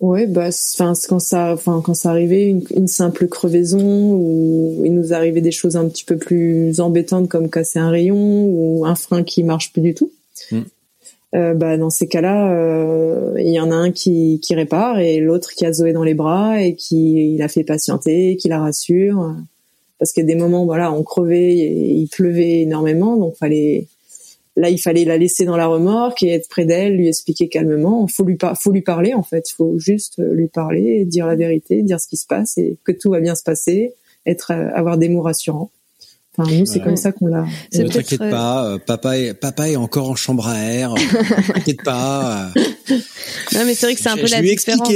Ouais, bah, enfin, quand ça, enfin, quand ça arrivait, une, une, simple crevaison ou il nous arrivait des choses un petit peu plus embêtantes comme casser un rayon ou un frein qui marche plus du tout. Mm. Euh, bah, dans ces cas-là, euh, il y en a un qui, qui répare et l'autre qui a Zoé dans les bras et qui la fait patienter, qui la rassure. Parce qu'il y a des moments, voilà, on crevait, et il pleuvait énormément, donc fallait Là, il fallait la laisser dans la remorque et être près d'elle, lui expliquer calmement. Faut lui faut lui parler en fait. Il faut juste lui parler, dire la vérité, dire ce qui se passe et que tout va bien se passer, être euh, avoir des mots rassurants. Enfin, nous, c'est comme ça qu'on l'a. Ne t'inquiète pas, euh, papa est, papa est encore en chambre à air. (laughs) t'inquiète pas. Non, mais c'est vrai que c'est un peu la différence.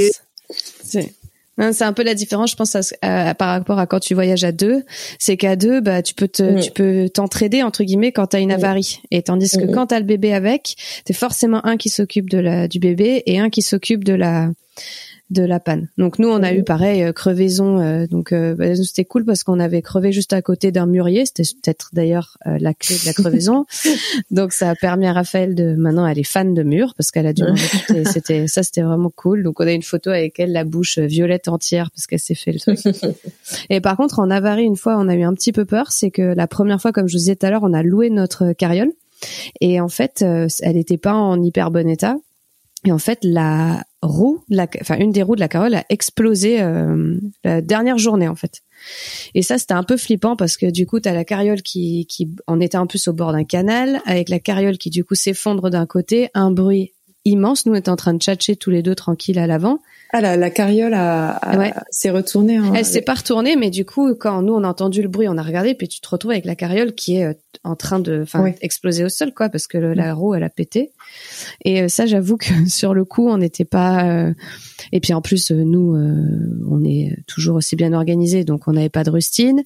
C'est c'est un peu la différence, je pense, à, par rapport à quand tu voyages à deux. C'est qu'à deux, bah, tu peux te, tu peux t'entraider entre guillemets quand t'as une avarie. Et tandis que quand t'as le bébé avec, t'es forcément un qui s'occupe de la du bébé et un qui s'occupe de la de la panne. Donc nous on a eu pareil euh, crevaison euh, donc euh, bah, c'était cool parce qu'on avait crevé juste à côté d'un mûrier, c'était peut-être d'ailleurs la clé de la crevaison. (laughs) donc ça a permis à Raphaël de maintenant elle est fan de murs parce qu'elle a dû c'était ça c'était vraiment cool. Donc on a une photo avec elle la bouche violette entière parce qu'elle s'est fait le truc. (laughs) Et par contre en avarie une fois on a eu un petit peu peur, c'est que la première fois comme je vous disais tout à l'heure, on a loué notre carriole et en fait elle était pas en hyper bon état et en fait, la roue, enfin une des roues de la carole a explosé euh, la dernière journée en fait. Et ça, c'était un peu flippant parce que du coup, t'as la carriole qui, qui en était en plus au bord d'un canal, avec la carriole qui du coup s'effondre d'un côté, un bruit immense. Nous, on était en train de tchatcher tous les deux tranquilles à l'avant. Ah, la, la carriole a, a- Ouais. s'est retournée. hein, Elle s'est avec- pas retournée, mais du coup, quand nous on a entendu le bruit, on a regardé, puis tu te retrouves avec la carriole qui est euh, en train de, enfin, exploser au sol, quoi, parce que le- la roue elle a pété. Et euh, ça, j'avoue que (laughs) sur le coup, on n'était pas. euh, Et puis en plus, nous, euh, on est toujours aussi bien organisés, donc on n'avait pas de rustine.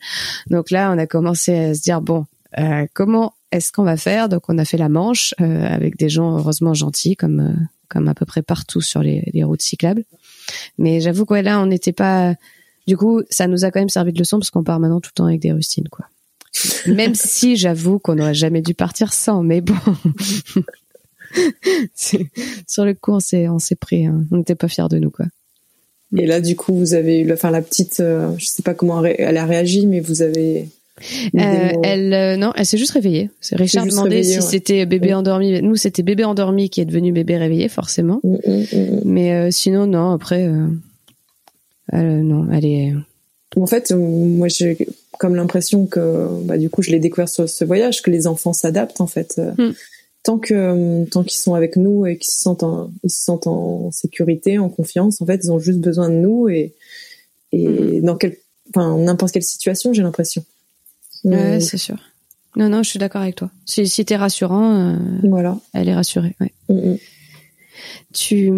Donc là, on a commencé à se dire bon, euh, comment est-ce qu'on va faire? Donc on a fait la manche euh, avec des gens heureusement gentils, comme euh, comme à peu près partout sur les, les routes cyclables. Mais j'avoue que ouais, là, on n'était pas. Du coup, ça nous a quand même servi de leçon parce qu'on part maintenant tout le temps avec des rustines, quoi. Même (laughs) si j'avoue qu'on n'aurait jamais dû partir sans, mais bon. (laughs) Sur le coup, on s'est, on s'est pris. hein. On n'était pas fiers de nous, quoi. Et là, du coup, vous avez eu, enfin, la petite, euh, je sais pas comment elle a réagi, mais vous avez. Euh, elle, euh, non, elle s'est juste réveillée. Richard juste demandait réveillée, si ouais. c'était bébé endormi. Nous, c'était bébé endormi qui est devenu bébé réveillé, forcément. Mm, mm, mm. Mais euh, sinon, non. Après, elle, non, elle est. En fait, moi, j'ai comme l'impression que, bah, du coup, je l'ai découvert sur ce voyage, que les enfants s'adaptent, en fait. Tant que, tant qu'ils sont avec nous et qu'ils se sentent en, ils se sentent en sécurité, en confiance, en fait, ils ont juste besoin de nous et, et dans quel, enfin, n'importe quelle situation, j'ai l'impression. Ouais, Mm, c'est sûr. Non, non, je suis d'accord avec toi. Si, si t'es rassurant, euh, voilà. elle est rassurée. Ouais. Mm, mm. Tu,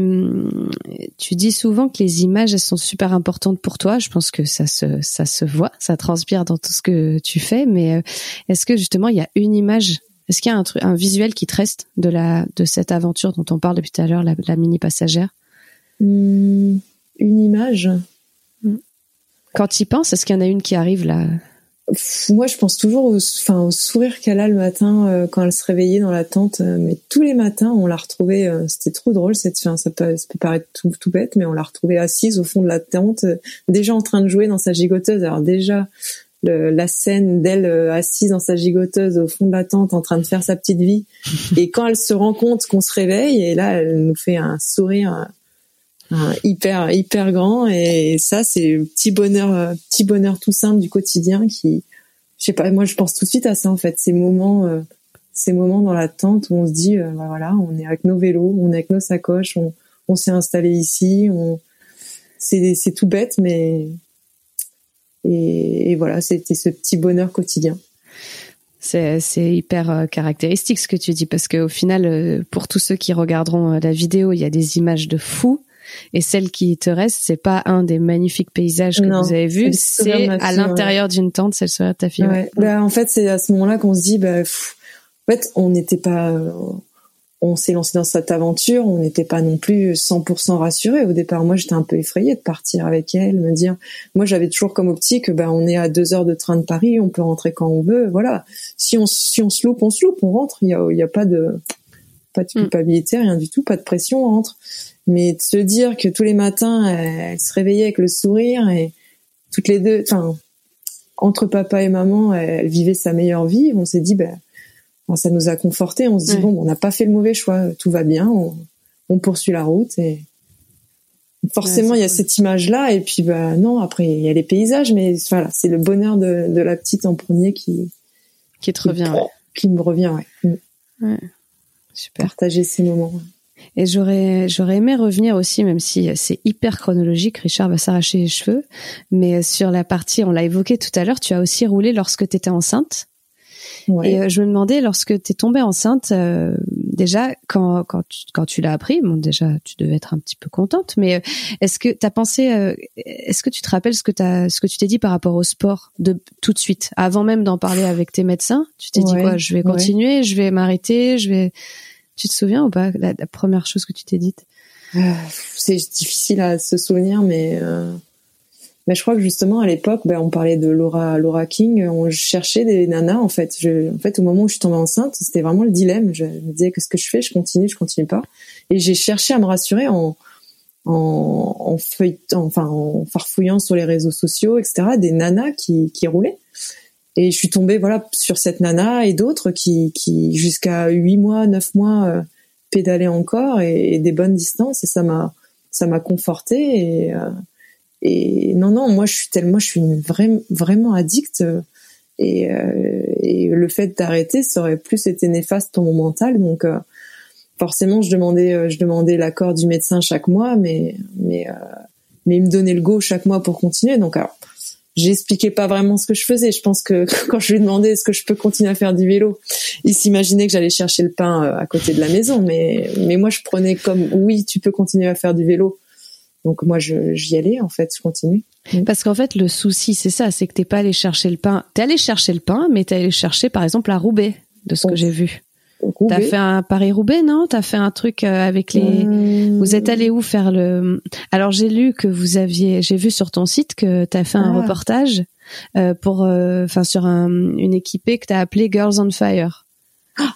tu dis souvent que les images, elles sont super importantes pour toi. Je pense que ça se, ça se voit, ça transpire dans tout ce que tu fais. Mais euh, est-ce que justement, il y a une image, est-ce qu'il y a un truc, un visuel qui te reste de la, de cette aventure dont on parle depuis tout à l'heure, la, la mini passagère? Mm, une image? Quand tu y penses, est-ce qu'il y en a une qui arrive là? Moi, je pense toujours au, enfin, au sourire qu'elle a le matin euh, quand elle se réveillait dans la tente. euh, mais tous les matins, on l'a retrouvée. euh, C'était trop drôle. Cette, enfin, ça, peut, ça peut paraître tout, tout bête, mais on l'a retrouvée assise au fond de la tente, euh, déjà en train de jouer dans sa gigoteuse. Alors déjà, le- la scène d'elle euh, assise dans sa gigoteuse au fond de la tente, en train de faire sa petite vie. et quand elle se rend compte qu'on se réveille, et là, elle nous fait un sourire. Un hyper hyper grand. Et ça c'est le petit bonheur euh, petit bonheur tout simple du quotidien qui je sais pas moi je pense tout de suite à ça en fait. Ces moments euh, ces moments dans la tente où on se dit euh, bah voilà on est avec nos vélos on est avec nos sacoches on, on s'est installé ici on c'est c'est tout bête mais et, voilà c'était ce petit bonheur quotidien. C'est, hyper euh, caractéristique ce que tu dis parce qu'au final, euh, pour tous ceux qui regarderont euh, la vidéo, il y a des images de fous. Et celle qui te reste, c'est pas un des magnifiques paysages que Non, vous avez vus, c'est à l'intérieur d'une tente, c'est le sourire de ta fille. Ouais. Bah, en fait, c'est à ce moment-là qu'on se dit, bah, pff, en fait, on n'était pas, euh, on s'est lancé dans cette aventure, on n'était pas non plus 100% rassuré au départ. Moi, j'étais un peu effrayée de partir avec elle, me dire, moi, j'avais toujours comme optique, bah, on est à deux heures de train de Paris, on peut rentrer quand on veut, voilà. Si on, si on se loupe, on se loupe, on rentre. Il y a, y a pas de, pas de Mm. culpabilité, rien du tout, pas de pression, on rentre. Mais de se dire que tous les matins, elle, elle se réveillait avec le sourire et toutes les deux, enfin, entre papa et maman, elle vivait sa meilleure vie. On s'est dit, ben, ça nous a conforté. On se dit, Ouais. bon, on n'a pas fait le mauvais choix. Tout va bien. On, on poursuit la route et forcément, Ouais, il y a cool. cette image-là. Et puis, bah, non, après, il y a les paysages, mais voilà, c'est le bonheur de, de la petite en premier qui, Qui te revient. ouais. qui me revient, ouais. Mm. Super. Partager ces moments. Et j'aurais, j'aurais aimé revenir aussi, même si c'est hyper chronologique, Richard va s'arracher les cheveux, mais sur la partie, on l'a évoqué tout à l'heure, tu as aussi roulé lorsque tu étais enceinte. Ouais. Et euh, je me demandais, lorsque tu es tombée enceinte, euh, déjà, quand, quand tu, quand tu l'as appris, bon, déjà, tu devais être un petit peu contente, mais euh, est-ce que tu as pensé, euh, est-ce que tu te rappelles ce que, t'as, ce que tu t'es dit par rapport au sport de tout de suite, avant même d'en parler avec tes médecins? Tu t'es dit quoi? Je vais ouais. continuer, je vais m'arrêter, je vais. Tu te souviens ou pas la, la première chose que tu t'es dite? Euh, c'est difficile à se souvenir, mais euh, mais je crois que justement à l'époque, ben, on parlait de Laura Laura King, on cherchait des nanas en fait. En fait, au moment où je suis tombée enceinte, c'était vraiment le dilemme. Je me disais qu'est-ce que je fais? Je continue, je continue pas. Et j'ai cherché à me rassurer en en, en enfin en farfouillant sur les réseaux sociaux, etc. Des nanas qui qui roulaient. Et je suis tombée voilà sur cette nana et d'autres qui qui jusqu'à huit mois, neuf mois euh, pédalaient encore et, et des bonnes distances et ça m'a ça m'a confortée et euh, et non non moi je suis tellement je suis une vraie, vraiment addict euh, et, euh, et le fait d'arrêter ça aurait plus été néfaste pour mon mental donc euh, forcément, je demandais, euh, je demandais l'accord du médecin chaque mois, mais mais mais il me donnait le go chaque mois pour continuer. Donc alors, j'expliquais pas vraiment ce que je faisais. Je pense que (laughs) quand je lui demandais est-ce que je peux continuer à faire du vélo, il s'imaginait que j'allais chercher le pain euh, à côté de la maison. Mais mais moi, je prenais comme oui, tu peux continuer à faire du vélo. Donc moi, je j'y allais en fait, je continue. Parce qu'en fait, le souci, c'est ça, c'est que t'es pas allé chercher le pain. T'es allé chercher le pain, mais t'es allé chercher, par exemple, à Roubaix, de ce que Oh. j'ai vu. T'as fait un Paris-Roubaix, non? T'as fait un truc euh, avec les. Hum, Vous êtes allé où faire le? Alors j'ai lu que vous aviez, j'ai vu sur ton site que t'as fait un Ah. reportage euh, pour, euh, enfin sur un, une équipée que t'as appelée Girls on Fire.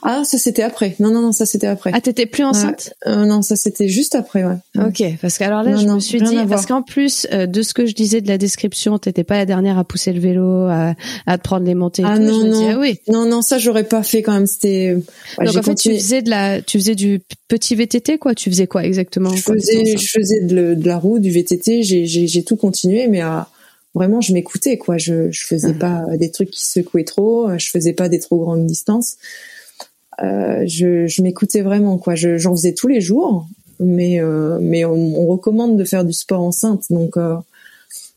Ah, ça c'était après. Non, non, non, ça c'était après. Ah t'étais plus enceinte Euh, non, ça c'était juste après, ouais. Ok, parce que alors là, Non, je non, me suis dit, parce qu'en plus euh, de ce que je disais de la description, t'étais pas la dernière à pousser le vélo, à, à te prendre les montées. Et Ah tout, non, je me dis, non. ah oui. Non, non, ça j'aurais pas fait quand même. C'était. ouais, Donc en fait, tu faisais de la, tu faisais du petit VTT, quoi? Tu faisais quoi exactement je faisais, je faisais de, la roue, du VTT. J'ai, j'ai, j'ai tout continué, mais à, vraiment, je m'écoutais, quoi. Je, je faisais Ah. pas des trucs qui secouaient trop. Je faisais pas des trop grandes distances. Euh, je, je m'écoutais vraiment, quoi. Je, j'en faisais tous les jours, mais, euh, mais on, on recommande de faire du sport enceinte, donc. Euh,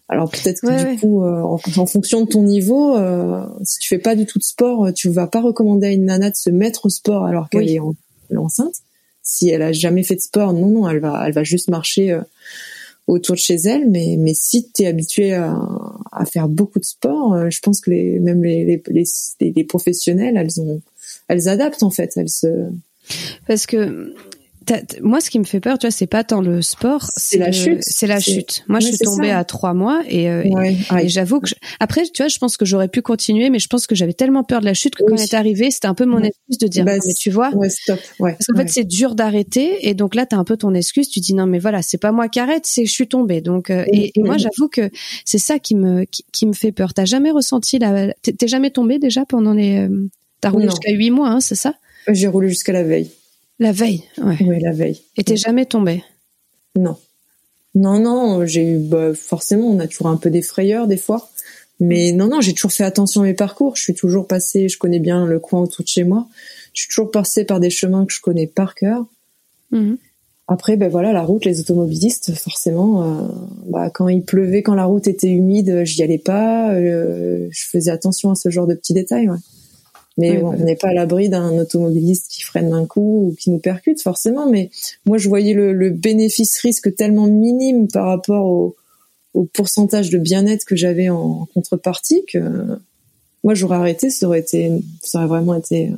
alors peut-être que Ouais, du ouais. coup, euh, en, en fonction de ton niveau, euh, si tu fais pas du tout de sport, tu vas pas recommander à une nana de se mettre au sport alors qu'elle Oui. est, en- enceinte. Si elle a jamais fait de sport, non, non, elle va, elle va juste marcher euh, autour de chez elle. Mais, mais si tu es habitué à, à faire beaucoup de sport, euh, je pense que les, même les, les, les- les professionnels, elles ont, elles adaptent en fait. Elles se, Parce que moi, ce qui me fait peur, tu vois, c'est pas tant le sport, C'est la le- chute. C'est la chute. Moi, je suis tombée ça. à trois mois et, euh, ouais, et aïe. j'avoue que je- après, tu vois, je pense que j'aurais pu continuer, mais je pense que j'avais tellement peur de la chute que quand elle est arrivée, c'était un peu mon Ouais. excuse de dire, Bah, non, mais tu vois, stop. Parce qu'en fait, c'est dur d'arrêter, et donc là, t'as un peu ton excuse. Tu dis non, mais voilà, c'est pas moi qui arrête, c'est je suis tombée. Donc, euh, et, et moi, j'avoue que c'est ça qui me qui, qui me fait peur. T'as jamais ressenti la T'es t'es jamais tombée déjà pendant les euh, T'as roulé jusqu'à huit mois, hein, c'est ça? J'ai roulé jusqu'à la veille. La veille, ouais. Oui, la veille. Et t'es jamais tombée. Non. Non, non, j'ai eu, bah, forcément, on a toujours un peu des frayeurs des fois. Mais non, non, j'ai toujours fait attention à mes parcours. Je suis toujours passée, je connais bien le coin autour de chez moi. Je suis toujours passée par des chemins que je connais par cœur. Mhm. Après, ben voilà, la route, les automobilistes, forcément, euh, bah, quand il pleuvait, quand la route était humide, j'y allais pas. euh, je faisais attention à ce genre de petits détails. Ouais. Mais bon, on n'est pas à l'abri d'un automobiliste qui freine d'un coup ou qui nous percute, forcément. Mais moi, je voyais le, le bénéfice-risque tellement minime par rapport au, au pourcentage de bien-être que j'avais en contrepartie que moi, j'aurais arrêté. Ça aurait été, ça aurait vraiment été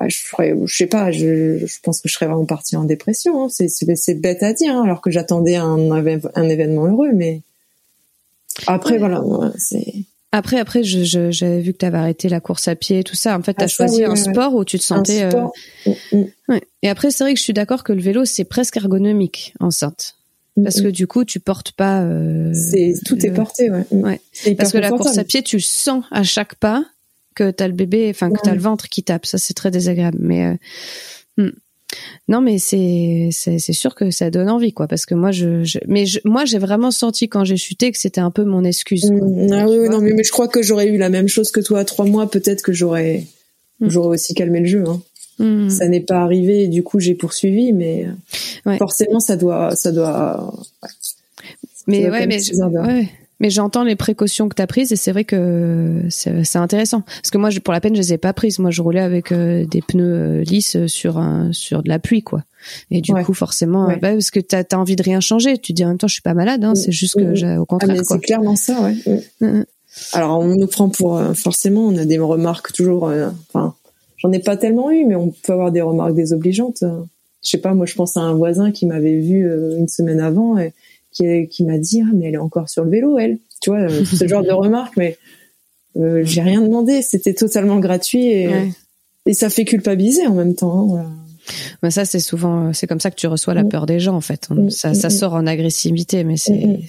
ouais, je ferais, je sais pas, je, je pense que je serais vraiment partie en dépression. hein. C'est, bête à dire, hein, alors que j'attendais un, un événement heureux, mais après voilà, c'est Après, après, je- je- j'avais vu que t'avais arrêté la course à pied et tout ça. En fait, t'as Ah, ça, choisi oui, un sport où tu te un sentais. euh, sport. Mm, mm, ouais. Et après, c'est vrai que je suis d'accord que le vélo, c'est presque ergonomique enceinte, mm, parce que du coup, tu portes pas. euh, c'est tout est porté, ouais. Ouais. Parce que la course à pied, tu sens à chaque pas que t'as le bébé, enfin que t'as Ouais. le ventre qui tape. Ça, c'est très désagréable. Mais euh, hmm. Non, mais c'est c'est sûr que ça donne envie, quoi. Parce que moi, je, je mais je, moi, j'ai vraiment senti quand j'ai chuté que c'était un peu mon excuse. quoi. Mm, ah oui, non, mais, mais je crois que j'aurais eu la même chose que toi à trois mois, peut-être que j'aurais, Mm. j'aurais aussi calmé le jeu. Hein. Hmm. Ça n'est pas arrivé, et du coup j'ai poursuivi, mais Ouais. forcément ça doit, ça doit. ouais. Mais ouais, mais je- ouais. Mais j'entends les précautions que t'as prises et c'est vrai que c'est intéressant parce que moi, pour la peine, je les ai pas prises. Moi, je roulais avec euh, des pneus euh, lisses sur un sur de la pluie, quoi. Et du Ouais. coup, forcément, Ouais. bah, parce que t'as as envie de rien changer. Tu te dis en même temps, je suis pas malade. Hein, Mm. c'est juste que Mm. j'ai au Ah, contraire, quoi. c'est clairement ça, ouais. Mm. Alors on nous prend pour euh, forcément, on a des remarques toujours. euh, Enfin, j'en ai pas tellement eu, mais on peut avoir des remarques désobligeantes. euh. Je sais pas, moi je pense à un voisin qui m'avait vu euh, une semaine avant et qui, qui m'a dit ah mais elle est encore sur le vélo, elle. Tu vois, euh, ce genre de (laughs) remarques, mais euh, j'ai rien demandé, c'était totalement gratuit et, Ouais. et ça fait culpabiliser en même temps. hein, voilà. Mais ça, c'est souvent, c'est comme ça que tu reçois la Mm. peur des gens, en fait. Mm, Ça, ça mm, sort en agressivité, mais c'est,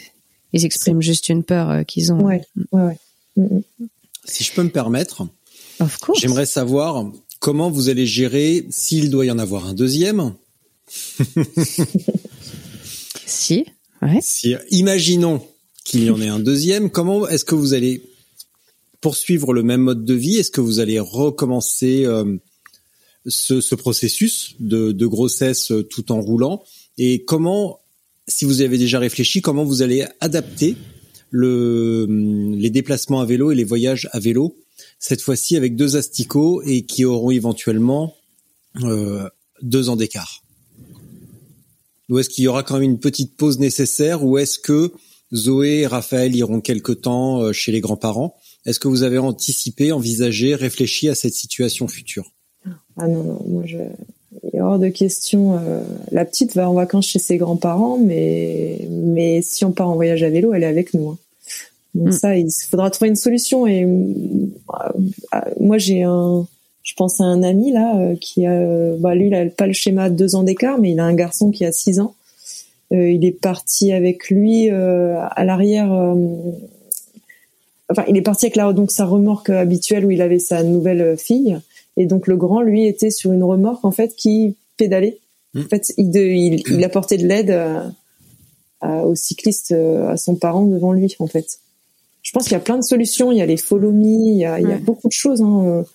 ils expriment juste une peur euh, qu'ils ont. Ouais, ouais, ouais. Si je peux me permettre, j'aimerais savoir comment vous allez gérer s'il doit y en avoir un deuxième. (laughs) Si. Imaginons qu'il y en ait un deuxième, comment est-ce que vous allez poursuivre le même mode de vie? Est-ce que vous allez recommencer euh, ce, ce processus de, grossesse tout en roulant? Et comment, si vous avez déjà réfléchi, comment vous allez adapter le, les déplacements à vélo et les voyages à vélo cette fois-ci avec deux asticots et qui auront éventuellement euh, deux ans d'écart? Ou est-ce qu'il y aura quand même une petite pause nécessaire ou est-ce que Zoé et Raphaël iront quelque temps euh, chez les grands-parents? Est-ce que vous avez anticipé, envisagé, réfléchi à cette situation future? Ah non, non, moi je... Il est hors de question. Euh, la petite va en vacances chez ses grands-parents, mais mais si on part en voyage à vélo, elle est avec nous. Hein. Donc mm. ça, il faudra trouver une solution. Et euh, moi, j'ai un, je pense à un ami là euh, qui a, bah, lui, il a pas le schéma de deux ans d'écart, mais il a un garçon qui a six ans. Euh, il est parti avec lui à l'arrière. enfin, il est parti avec la, donc sa remorque habituelle où il avait sa nouvelle fille. Et donc le grand, lui, était sur une remorque en fait qui pédalait. Mm. En fait, il, il, il apportait de l'aide aux cyclistes, à son parent devant lui en fait je pense qu'il y a plein de solutions. Il y a les follow me, il y a, il y a beaucoup de choses. Hein.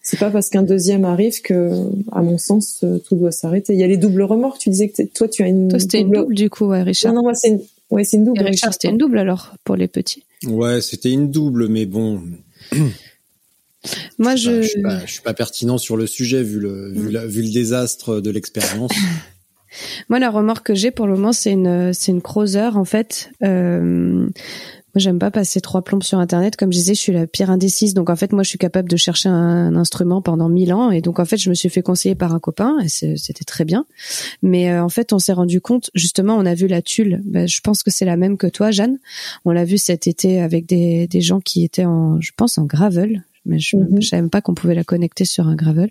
C'est pas parce qu'un deuxième arrive que, à mon sens, euh, tout doit s'arrêter. Il y a les doubles remorques. Tu disais que toi, tu as une. Toi, c'était une double du coup, ouais, Richard. Non, non, moi, c'est une. Ouais, c'est une double. Et Richard, c'était une double alors pour les petits. Ouais, c'était une double, mais bon. Moi, je. Je, suis pas, je suis pas pertinent sur le sujet vu le vu, la, vu le désastre de l'expérience. (laughs) Moi, la remorque que j'ai pour le moment, c'est une c'est une Creuser en fait. Euh, moi, j'aime pas passer trois plombes sur Internet. Comme je disais, je suis la pire indécise. Donc, en fait, moi, je suis capable de chercher un, instrument pendant mille ans. Et donc, en fait, je me suis fait conseiller par un copain et c'était très bien. Mais euh, en fait, on s'est rendu compte, justement, on a vu la tulle. Ben, je pense que c'est la même que toi, Jeanne. On l'a vu cet été avec des, des gens qui étaient en, je pense, en gravel. Mais je mhm. savais même pas qu'on pouvait la connecter sur un gravel.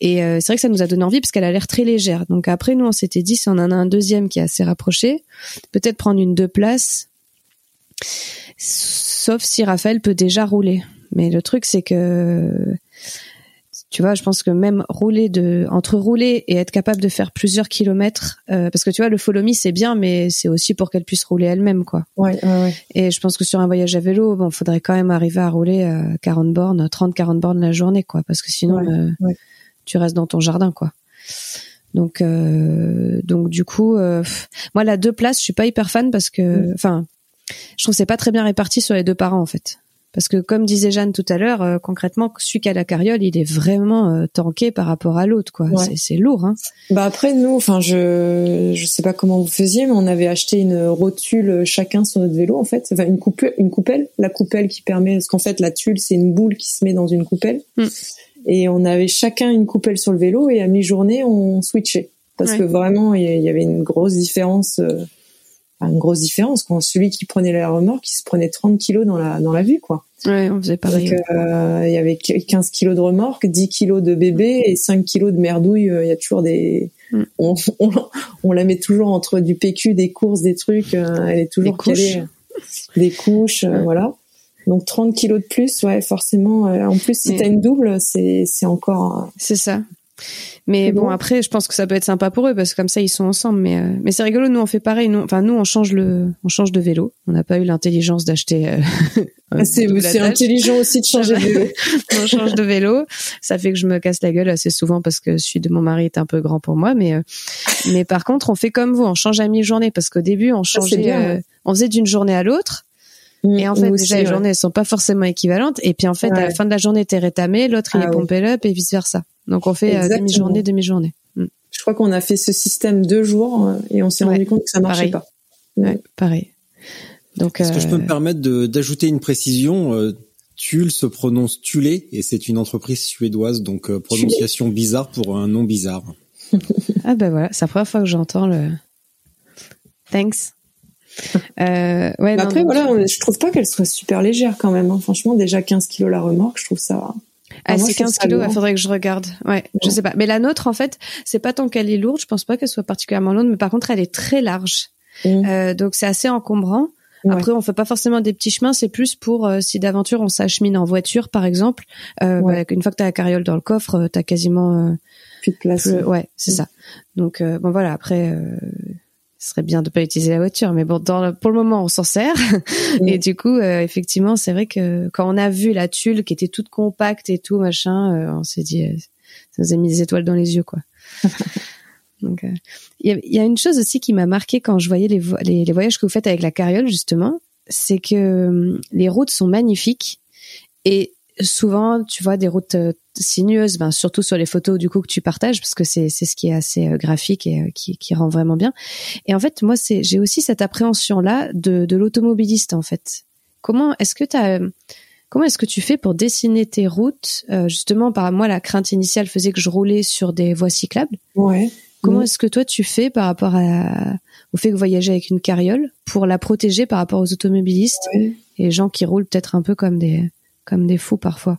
Et euh, c'est vrai que ça nous a donné envie parce qu'elle a l'air très légère. Donc après, nous, on s'était dit, si on en a un deuxième qui est assez rapproché, peut-être prendre une deux places Sauf si Raphaël peut déjà rouler. Mais le truc, c'est que, tu vois, je pense que même rouler de, entre rouler et être capable de faire plusieurs kilomètres, euh, parce que tu vois, le follow me, c'est bien, mais c'est aussi pour qu'elle puisse rouler elle-même, quoi. Ouais, ouais, Et je pense que sur un voyage à vélo, bon, faudrait quand même arriver à rouler à 40 bornes, 30, 40 bornes la journée, quoi, parce que sinon, euh, tu restes dans ton jardin, quoi. Donc, euh, donc du coup, moi la deux places, je suis pas hyper fan parce que, mm. enfin, je trouve que c'est pas très bien réparti sur les deux parents en fait. Parce que comme disait Jeanne tout à l'heure, euh, concrètement, celui qui a la carriole, il est vraiment euh, tanké par rapport à l'autre, quoi. C'est lourd, hein. Bah après nous, enfin je je sais pas comment vous faisiez, mais on avait acheté une rotule chacun sur notre vélo en fait, enfin une coupelle, une coupelle, la coupelle qui permet, parce qu'en fait la tulle c'est une boule qui se met dans une coupelle, hmm. et on avait chacun une coupelle sur le vélo et à mi-journée on switchait parce que vraiment il y avait une grosse différence. Euh, une grosse différence quand celui qui prenait la remorque, il se prenait 30 kilos dans la dans la vue quoi. Ouais, on faisait pareil. Donc, euh, il y avait 15 kilos de remorque, 10 kilos de bébé et 5 kilos de merdouille. Euh, il y a toujours des, mm. on, (laughs) on, on, la met toujours entre du PQ, des courses, des trucs. Euh, elle est toujours des couches, des couches voilà. Donc 30 kilos de plus, ouais, forcément. en plus, si t'as une double, c'est c'est encore. C'est ça. Mais bon, après, je pense que ça peut être sympa pour eux parce que comme ça, ils sont ensemble. Mais euh, mais c'est rigolo. Nous, on fait pareil. Nous, enfin, nous, on change le, on change de vélo. On n'a pas eu l'intelligence d'acheter. Euh, (laughs) ah, c'est intelligent aussi de changer de vélo. (laughs) on change de vélo. Ça fait que je me casse la gueule assez souvent parce que celui de mon mari est un peu grand pour moi. Mais euh, mais par contre, on fait comme vous. On change à mi-journée parce qu'au début, on changeait, on faisait d'une journée à l'autre. Et en fait, déjà, les journées, elles sont pas forcément équivalentes. Et puis, en fait, à la fin de la journée, t'es rétamé, l'autre, il ah est pompé up et vice versa. Donc, on fait euh, demi-journée, demi-journée. Mm. Je crois qu'on a fait ce système deux jours euh, et on s'est rendu compte que ça marchait pas. Ouais, pareil. Donc, Est-ce que je peux me euh, permettre d'ajouter une précision Tulle se prononce Tulé et c'est une entreprise suédoise, donc prononciation bizarre pour un nom bizarre. ah ben voilà, c'est la première fois que j'entends le. Thanks. Euh, ouais, après, voilà, je trouve pas qu'elle soit super légère quand même. Hein. Franchement, déjà 15 kilos la remorque, je trouve ça. Ah, c'est 15 kilos, il faudrait que je regarde. Ouais, je sais pas. Mais la nôtre, en fait, c'est pas tant qu'elle est lourde, je pense pas qu'elle soit particulièrement lourde, mais par contre, elle est très large. Mmh. Euh, donc c'est assez encombrant. Après, on fait pas forcément des petits chemins, c'est plus pour euh, si d'aventure on s'achemine en voiture, par exemple. Euh, bah, une fois que t'as la carriole dans le coffre, t'as quasiment plus de place. ouais, c'est mmh. ça. Donc bon voilà. Après, ce serait bien de pas utiliser la voiture, mais bon, dans pour le moment, on s'en sert. (laughs) Et du coup, euh, effectivement, c'est vrai que quand on a vu la tulle qui était toute compacte et tout machin, euh, on s'est dit, euh, ça nous a mis des étoiles dans les yeux, quoi. (laughs) Donc, euh, il y, a, y, a, une chose aussi qui m'a marqué quand je voyais les, les, les, voyages que vous faites avec la carriole, justement, c'est que hum, les routes sont magnifiques et souvent, tu vois des routes euh, sinueuses, ben, surtout sur les photos du coup que tu partages, parce que c'est c'est ce qui est assez euh, graphique et qui, qui rend vraiment bien. Et en fait, moi, c'est j'ai aussi cette appréhension là de, de l'automobiliste en fait. Comment est-ce que tu as Comment est-ce que tu fais pour dessiner tes routes Justement, par moi, la crainte initiale faisait que je roulais sur des voies cyclables. Ouais. Comment est-ce que toi tu fais par rapport à, au fait que voyager avec une carriole pour la protéger par rapport aux automobilistes ouais. et les gens qui roulent peut-être un peu comme des comme des fous parfois.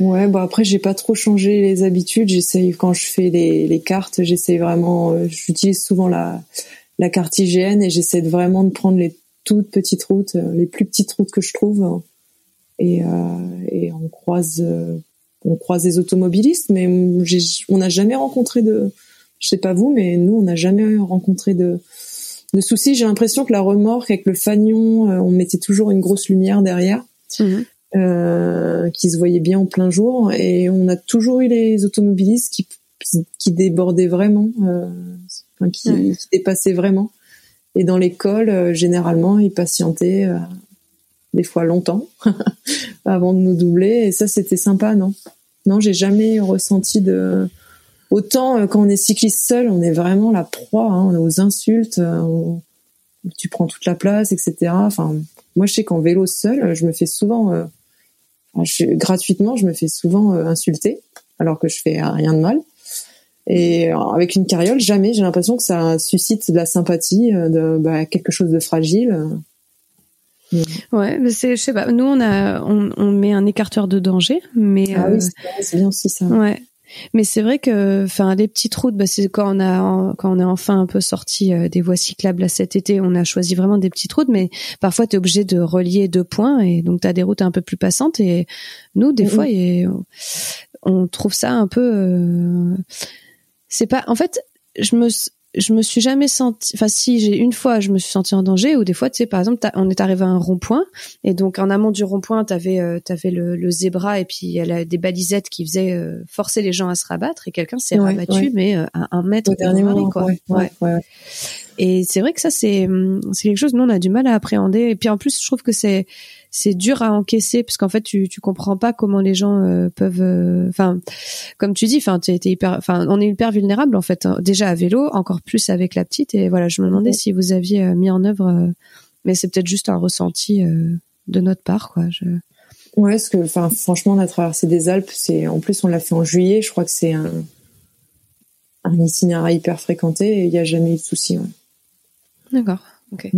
Ouais, bon après j'ai pas trop changé les habitudes. J'essaye quand je fais les, les cartes, j'essaye vraiment. Euh, j'utilise souvent la la carte IGN et j'essaie de vraiment de prendre les toutes petites routes, euh, les plus petites routes que je trouve. Et, euh, et on croise euh, on croise des automobilistes, mais on n'a jamais rencontré de je sais pas vous, mais nous, on n'a jamais rencontré de, de soucis. J'ai l'impression que la remorque avec le fanion, on mettait toujours une grosse lumière derrière, mmh. Euh, qui se voyait bien en plein jour, et on a toujours eu les automobilistes qui, qui débordaient vraiment, euh, enfin, qui, qui, dépassaient vraiment. Et dans l'école, euh, généralement, ils patientaient des fois longtemps (laughs) avant de nous doubler, et ça, c'était sympa, non? Non, j'ai jamais ressenti de Autant quand on est cycliste seul, on est vraiment la proie hein, aux insultes, euh, on, tu prends toute la place, etc. Enfin, moi je sais qu'en vélo seul, je me fais souvent, euh, je, gratuitement, je me fais souvent euh, insulter, alors que je fais rien de mal. Et avec une carriole, jamais. J'ai l'impression que ça suscite de la sympathie, de bah, quelque chose de fragile. Ouais, mais c'est, je sais pas. Nous, on a, on, on, met un écarteur de danger, mais ah oui, c'est bien aussi ça. Ouais, mais c'est vrai que, enfin, les petites routes, bah, c'est quand on a, quand on est enfin un peu sorti euh, des voies cyclables là, cet été, on a choisi vraiment des petites routes, mais parfois tu es obligé de relier deux points et donc tu as des routes un peu plus passantes et nous, des mmh. fois, et, on trouve ça un peu, euh, c'est pas, en fait, je me, je me suis jamais senti enfin si j'ai une fois je me suis sentie en danger ou des fois tu sais par exemple on est arrivé à un rond-point et donc en amont du rond-point t'avais euh, t'avais le, le zébra et puis il y a des balisettes qui faisaient euh, forcer les gens à se rabattre et quelqu'un s'est ouais, rabattu ouais. mais euh, à un mètre au dernier moment quoi ouais, ouais. et c'est vrai que ça c'est c'est quelque chose nous on a du mal à appréhender et puis en plus je trouve que c'est c'est dur à encaisser parce qu'en fait tu tu comprends pas comment les gens euh, peuvent enfin euh, comme tu dis enfin hyper enfin on est hyper vulnérable en fait hein. déjà à vélo encore plus avec la petite et voilà je me demandais si vous aviez euh, mis en œuvre mais c'est peut-être juste un ressenti de notre part quoi je ouais parce que enfin franchement la traversée des Alpes c'est en plus on l'a fait en juillet je crois que c'est un un itinéraire hyper fréquenté et il n'y a jamais eu de souci ouais. d'accord ok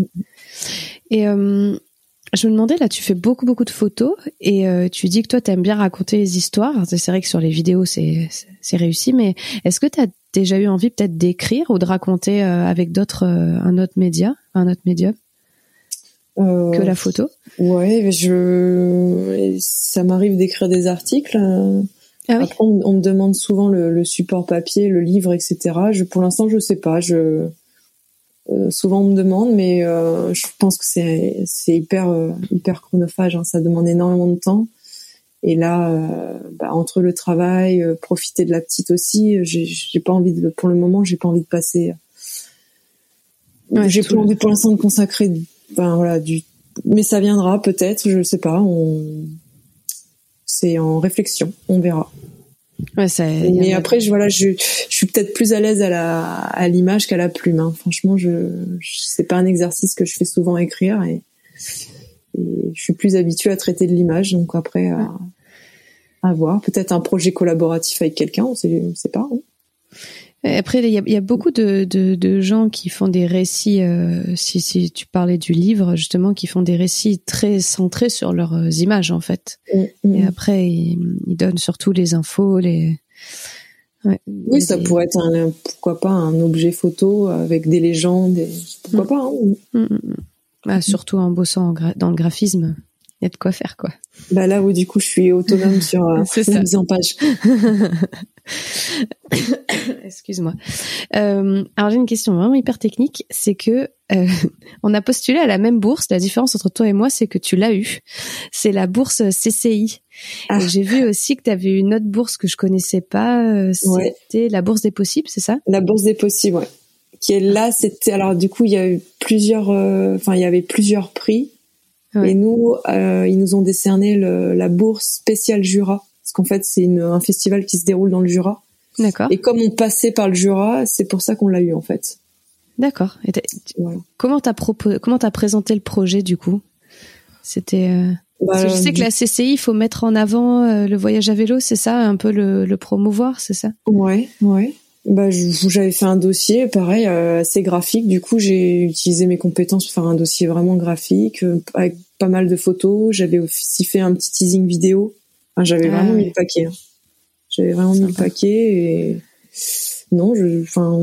et euh, je me demandais, là, tu fais beaucoup, beaucoup de photos et euh, tu dis que toi, tu aimes bien raconter les histoires. C'est vrai que sur les vidéos, c'est réussi, mais est-ce que tu as déjà eu envie peut-être d'écrire ou de raconter euh, avec d'autres, euh, un autre média, un autre médium que la photo? Ouais, je, ça m'arrive d'écrire des articles. Ah oui? Après, on, on, me demande souvent le, le, support papier, le livre, etc. Je, pour l'instant, je sais pas. Je euh, souvent on me demande, mais euh, je pense que c'est c'est hyper euh, hyper chronophage. Hein, ça demande énormément de temps. Et là, bah, entre le travail, profiter de la petite aussi, j'ai pas envie de, pour le moment, j'ai pas envie de passer. Ouais, j'ai pas envie pour l'instant de consacrer, ben voilà, du. Mais ça viendra peut-être, je sais pas. On, c'est en réflexion, on verra. Ouais, ça, mais après, je, voilà, je, je suis peut-être plus à l'aise à la à l'image qu'à la plume. Hein. Franchement, je, je c'est pas un exercice que je fais souvent écrire et, et je suis plus habituée à traiter de l'image. Donc après, à, à voir. Peut-être un projet collaboratif avec quelqu'un, on sait, on sait pas. Hein. Après, il y a, y a, beaucoup de, de, de, gens qui font des récits, euh, si, si tu parlais du livre, justement, qui font des récits très centrés sur leurs images, en fait. Mm, Et après, ils, ils, donnent surtout les infos, les... Ouais, oui, ça des... pourrait être, un, pourquoi pas, un objet photo avec des légendes, et... pourquoi mm. pas. Hein. Bah, surtout en bossant en gra dans le graphisme, il y a de quoi faire, quoi. Bah là où du coup je suis autonome sur euh, (laughs) la mise en page. (laughs) Excuse-moi. Euh, alors j'ai une question vraiment hyper technique, c'est que euh, (laughs) on a postulé à la même bourse. La différence entre toi et moi, c'est que tu l'as eu. C'est la bourse CCI. Ah. J'ai vu aussi que tu avais une autre bourse que je connaissais pas. euh, Ouais. C'était la bourse des possibles, c'est ça? La bourse des possibles, ouais. Qui est là, c'était alors du coup il y a eu plusieurs, enfin il y avait plusieurs prix. Ouais. Et nous, euh, ils nous ont décerné le, la bourse spéciale Jura, parce qu'en fait c'est un festival qui se déroule dans le Jura. D'accord. Et comme on passait par le Jura, c'est pour ça qu'on l'a eu en fait. D'accord. Comment t'as propo- comment t'as présenté le projet du coup? C'était. euh, parce que je Bah, sais que la CCI, il faut mettre en avant euh, le voyage à vélo, c'est ça, un peu le, le promouvoir, c'est ça? Ouais, ouais. Bah, j'avais fait un dossier, pareil, euh, assez graphique. Du coup, j'ai utilisé mes compétences pour faire un dossier vraiment graphique, euh, avec pas mal de photos. J'avais aussi fait un petit teasing vidéo. Enfin, j'avais Ah vraiment mis le paquet. hein. J'avais vraiment mis le paquet et non, je, enfin,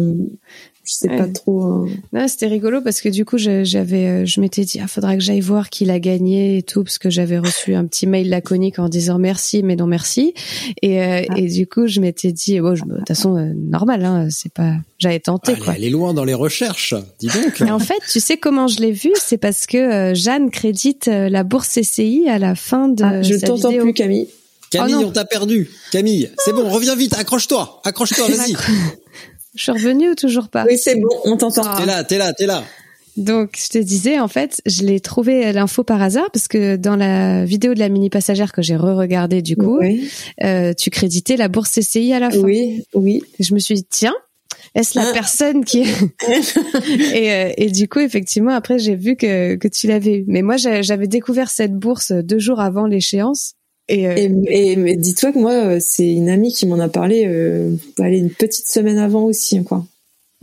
je sais Ouais. pas trop. hein. Non, c'était rigolo parce que du coup, je- j'avais, euh, je m'étais dit, ah, faudra que j'aille voir qui l'a gagné et tout, parce que j'avais reçu un petit mail laconique en disant merci, mais non merci. Et, euh, Ah. et du coup, je m'étais dit, bon, je- de toute façon, euh, normal, hein, c'est pas, j'avais tenté Allez, quoi. elle est loin dans les recherches. Dis donc. Mais en fait, tu sais comment je l'ai vu? C'est parce que euh, Jeanne crédite euh, la bourse CCI à la fin de Ah, je t'entends plus, Camille. Camille, Oh non. on t'a perdu. Camille, c'est bon, reviens vite, accroche-toi, accroche-toi, vas-y. Je suis revenue ou toujours pas Oui, c'est bon, on t'entend. Ah. T'es là, t'es là, t'es là. Donc, je te disais, en fait, je l'ai trouvé euh, l'info par hasard parce que dans la vidéo de la mini passagère que j'ai re-regardée du coup, Oui, euh, tu créditais la bourse CCI à la fin. oui, oui. Je me suis dit, tiens, est-ce la Ah. personne qui (laughs) et, euh, et du coup, effectivement, après, j'ai vu que, que tu l'avais eu. Mais moi, j'a- j'avais découvert cette bourse deux jours avant l'échéance. Et, euh, Et, et dis-toi que moi, euh, c'est une amie qui m'en a parlé, euh, allez, une petite semaine avant aussi, quoi.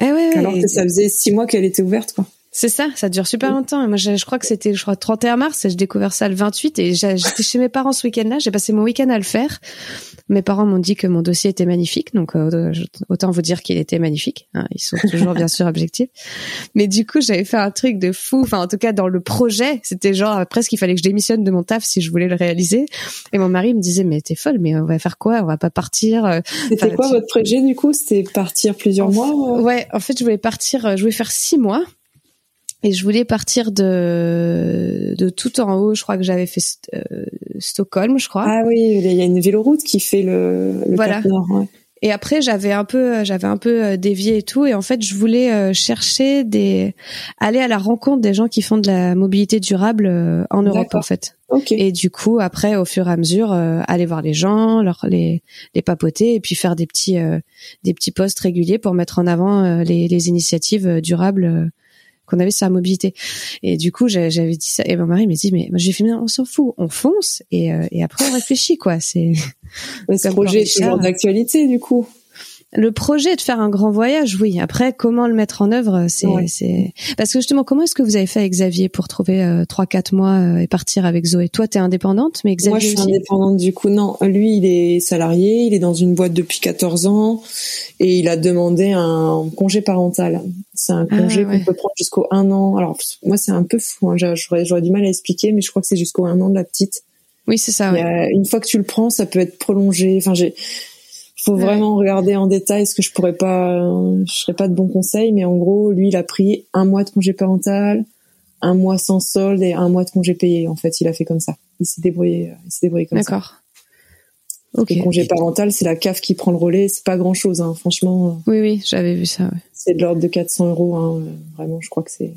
ah ouais, ouais, Alors et- que ça faisait six mois qu'elle était ouverte, quoi. C'est ça, ça dure super longtemps. Et moi, je, je crois que c'était, je crois, 31 mars, et j'ai découvert ça le 28, et j'étais chez mes parents ce week-end-là, j'ai passé mon week-end à le faire. Mes parents m'ont dit que mon dossier était magnifique, donc euh, autant vous dire qu'il était magnifique. hein, ils sont toujours bien (laughs) sûr objectifs. Mais du coup, j'avais fait un truc de fou. Enfin, en tout cas, dans le projet, c'était genre euh, presque il fallait que je démissionne de mon taf si je voulais le réaliser. Et mon mari me disait mais t'es folle, mais on va faire quoi? On va pas partir. euh, C'était Enfin, quoi tu- votre projet, du coup? C'était partir plusieurs En- mois? euh? Ouais, en fait, je voulais partir, je voulais faire six mois. Et je voulais partir de, de tout en haut. Je crois que j'avais fait euh, Stockholm, je crois. Ah oui, il y a une véloroute qui fait le, le Voilà. Cap Nord, ouais. Et après, j'avais un peu, j'avais un peu euh, dévié et tout. Et en fait, je voulais euh, chercher des, aller à la rencontre des gens qui font de la mobilité durable euh, en Europe, en fait. Ok. Et du coup, après, au fur et à mesure, euh, aller voir les gens, leur les, les papoter, et puis faire des petits, euh, des petits posts réguliers pour mettre en avant euh, les, les initiatives euh, durables euh, qu'on avait sur la mobilité. Et du coup, j'avais dit ça, et mon mari m'a dit, mais moi, j'ai fait, mais on s'en fout, on fonce, et, euh, et après on réfléchit, quoi. C'est (laughs) ce (laughs) projet est toujours d'actualité, du coup. Le projet de faire un grand voyage, oui. Après, comment le mettre en œuvre, c'est, Ouais. c'est parce que justement, comment est-ce que vous avez fait avec Xavier pour trouver euh, trois, quatre mois euh, et partir avec Zoé? Toi, t'es indépendante, mais Xavier Moi, je suis aussi? indépendante du coup. Non, lui, il est salarié, il est dans une boîte depuis 14 ans et il a demandé un congé parental. C'est un Ah, congé ouais. qu'on peut prendre jusqu'au un an. Alors, moi, c'est un peu fou. hein. J'aurais, j'aurais du mal à expliquer, mais je crois que c'est jusqu'au un an de la petite. Oui, c'est ça. Ouais. une fois que tu le prends, ça peut être prolongé. Enfin, j'ai, faut Ouais. vraiment regarder en détail ce que je pourrais pas, je serais pas de bons conseils, mais en gros, lui, il a pris un mois de congé parental, un mois sans solde et un mois de congé payé. En fait, il a fait comme ça. Il s'est débrouillé, il s'est débrouillé comme ça. D'accord. Ok. Le congé parental, c'est la CAF qui prend le relais. C'est pas grand chose, hein. franchement. Oui, oui, j'avais vu ça. Ouais. C'est de l'ordre de 400 euros, hein. Vraiment, je crois que c'est.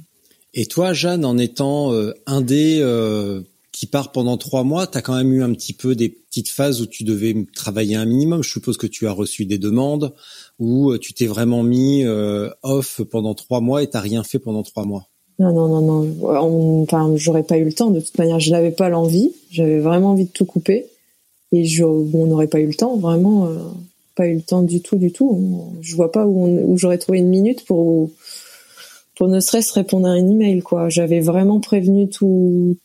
Et toi, Jeanne, en étant euh, indé euh, qui part pendant trois mois, t'as quand même eu un petit peu des petites phases où tu devais travailler un minimum. Je suppose que tu as reçu des demandes où euh, tu t'es vraiment mis euh, off pendant trois mois et t'as rien fait pendant trois mois. Non, non, non, non. On- Enfin, j'aurais pas eu le temps. De toute manière, je n'avais pas l'envie. J'avais vraiment envie de tout couper. Et on n'aurait pas eu le temps, vraiment. euh, pas eu le temps du tout, du tout. Je vois pas où, j'aurais trouvé une minute pour, pour ne serait-ce répondre à un email, quoi. J'avais vraiment prévenu tout,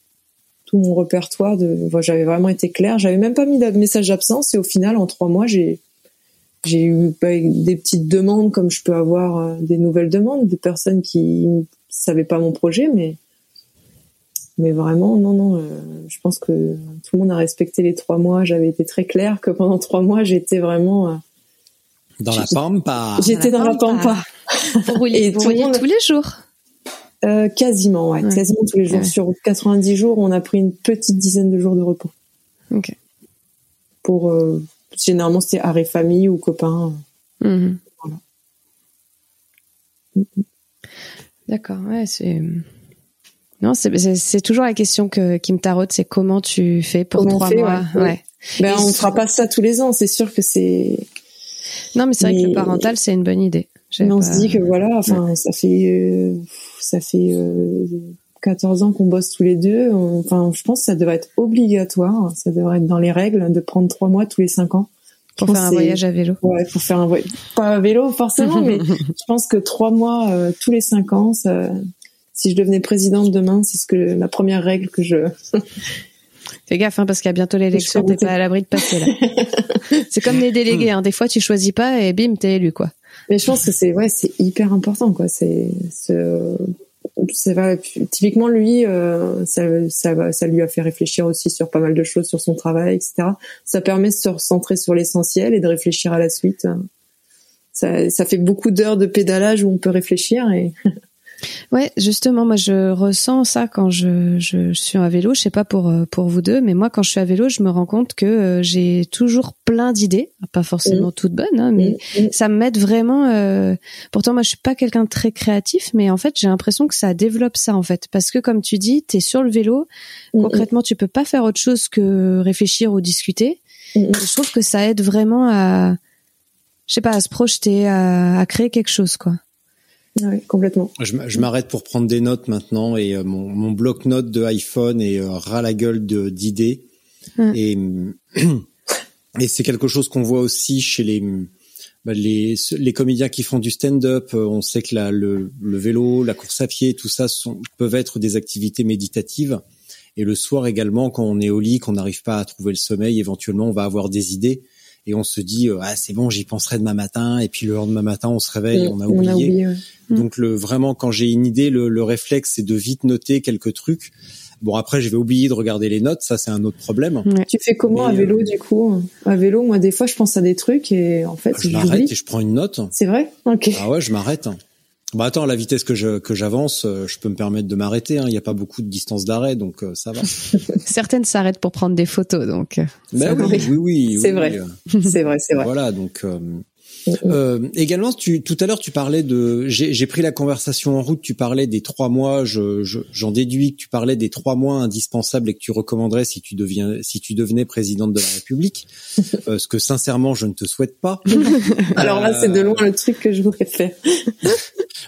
tout mon répertoire de, j'avais vraiment été claire. J'avais même pas mis de message d'absence et au final, en trois mois, j'ai, j'ai eu bah, des petites demandes comme je peux avoir euh, des nouvelles demandes de personnes qui savaient pas mon projet, mais mais vraiment non non. euh, je pense que tout le monde a respecté les trois mois. J'avais été très claire que pendant trois mois j'étais vraiment euh, Dans la pampa. J'étais dans la pampa. (laughs) Et vous rouliez tous les jours. Euh, quasiment, ouais, Ouais. quasiment tous les jours. Ouais. Sur 90 jours, on a pris une petite dizaine de jours de repos. Ok. Pour euh, généralement c'était arrêt famille ou copains. Mhm. Voilà. D'accord, ouais, c'est. Non, c'est- toujours la question que, qui me taraude, c'est comment tu fais pour Comment on trois fait, mois? ouais. Ben on ce- fera pas ça tous les ans, c'est sûr que c'est. Non, mais c'est vrai que le parental, c'est une bonne idée. On pas- se dit que voilà, enfin ça fait euh, ça fait euh, 14 ans qu'on bosse tous les deux. Enfin, je pense que ça devrait être obligatoire, ça devrait être dans les règles de prendre trois mois tous les cinq ans. Pour faire un voyage à vélo. Ouais, pour faire un voyage. Pas à vélo forcément, mais (laughs) je pense que trois mois euh, tous les cinq ans, ça, si je devenais présidente demain, c'est ce que la première règle que je. (laughs) Fais gaffe, hein, parce qu'il y a bientôt l'élection, t'es pas à l'abri de passer là. (laughs) c'est comme les délégués, hein. des fois tu choisis pas et bim, t'es élu quoi. Mais je pense que c'est ouais, c'est hyper important quoi. C'est ce c'est vrai, typiquement lui, euh, ça, ça, va- ça lui a fait réfléchir aussi sur pas mal de choses, sur son travail, etc. Ça permet de se recentrer sur l'essentiel et de réfléchir à la suite. Ça, ça fait beaucoup d'heures de pédalage où on peut réfléchir et (laughs) Ouais, justement, moi je ressens ça quand je, je suis à vélo. Je sais pas pour euh, pour vous deux, mais moi quand je suis à vélo, je me rends compte que euh, j'ai toujours plein d'idées, pas forcément toutes bonnes, hein, mais Mm, mm. ça m'aide vraiment. euh, Pourtant, moi je suis pas quelqu'un de très créatif, mais en fait j'ai l'impression que ça développe ça en fait, parce que comme tu dis, t'es sur le vélo, concrètement tu peux pas faire autre chose que réfléchir ou discuter. Et je trouve que ça aide vraiment à, je sais pas, à se projeter, à, à créer quelque chose quoi. Ouais, complètement. Je, m'arrête pour prendre des notes maintenant et euh, mon, mon bloc-notes de iPhone est euh, ras la gueule de- d'idées. Mm. Et, (clears throat) et c'est quelque chose qu'on voit aussi chez les, bah, les, les comédiens qui font du stand-up. Euh, On sait que la, le, le vélo, la course à pied, tout ça sont, peuvent être des activités méditatives. Et le soir également, quand on est au lit, qu'on n'arrive pas à trouver le sommeil, éventuellement, on va avoir des idées. Et on se dit, euh, ah c'est bon, j'y penserai demain matin. Et puis le lendemain matin, on se réveille, on a oublié. ouais. Mm. Donc le vraiment quand j'ai une idée, le, le réflexe c'est de vite noter quelques trucs. Bon après je vais oublier de regarder les notes, ça c'est un autre problème. Ouais. Tu fais comment Mais, à vélo du coup? À vélo, moi des fois je pense à des trucs et en fait Je j'oublie. m'arrête et je prends une note. C'est vrai? Ok. Ah ouais, je m'arrête. Bah attends, à la vitesse que je que j'avance, euh, je peux me permettre de m'arrêter. hein. Il n'y a pas beaucoup de distance d'arrêt, donc euh, ça va. (laughs) Certaines s'arrêtent pour prendre des photos, donc. Mais ça oui, oui, oui, oui, C'est oui, vrai. euh, (laughs) c'est vrai, c'est vrai. Voilà, donc. euh. Euh, également, tu, tout à l'heure, tu parlais de. J'ai pris la conversation en route. Tu parlais des trois mois. Je, je- j'en déduis que tu parlais des trois mois indispensables et que tu recommanderais si tu deviens, si tu devenais présidente de la République. (laughs) Euh, ce que sincèrement, je ne te souhaite pas. (laughs) Alors là, c'est de loin le truc que je voudrais faire. (laughs)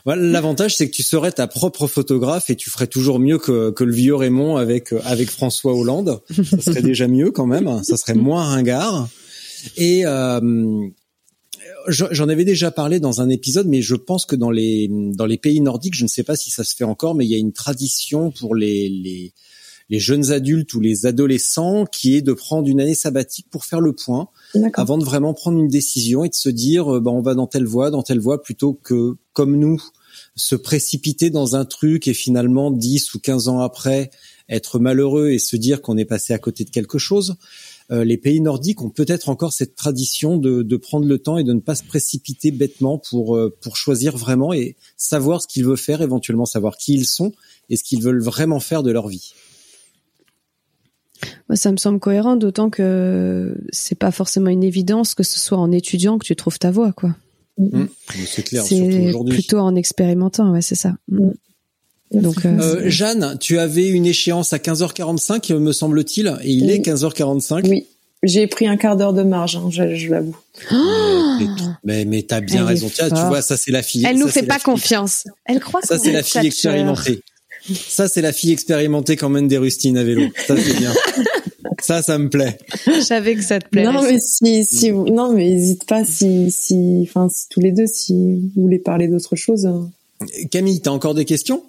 Voilà, L'avantage, c'est que tu serais ta propre photographe et tu ferais toujours mieux que, que le vieux Raymond avec euh, avec François Hollande. Ça serait déjà mieux quand même. Ça serait moins ringard. Et euh, j'en avais déjà parlé dans un épisode, mais je pense que dans les dans les pays nordiques, je ne sais pas si ça se fait encore, mais il y a une tradition pour les les les jeunes adultes ou les adolescents qui est de prendre une année sabbatique pour faire le point avant de vraiment prendre une décision et de se dire euh, bah, on va dans telle voie, dans telle voie plutôt que comme nous se précipiter dans un truc et finalement 10 ou 15 ans après être malheureux et se dire qu'on est passé à côté de quelque chose. Euh, les pays nordiques ont peut-être encore cette tradition de, de prendre le temps et de ne pas se précipiter bêtement pour euh, pour choisir vraiment et savoir ce qu'ils veulent faire, éventuellement savoir qui ils sont et ce qu'ils veulent vraiment faire de leur vie. Ça me semble cohérent, d'autant que c'est pas forcément une évidence que ce soit en étudiant que tu trouves ta voie, quoi. Hum, C'est clair, surtout C'est aujourd'hui. plutôt en expérimentant, ouais, c'est ça. Mm. Donc, euh, Euh, Jeanne, tu avais une échéance à 15h45, me semble-t-il, et il Oui. est 15h45. Oui, j'ai pris un quart d'heure de marge, hein, je, je l'avoue. Mais, mais, mais t'as bien Elle raison. Tiens, tu vois, ça c'est la fille. elle nous fait pas confiance. Elle croit Ça c'est est la fille expérimentée. Ça c'est la fille expérimentée qui emmène des rustines à vélo. Ça c'est bien. (laughs) ça, ça me plaît. Je savais que ça te plairait. Non mais si, si vous, non mais hésite pas si, si, enfin si tous les deux si vous voulez parler d'autre chose. hein. Camille, t'as encore des questions?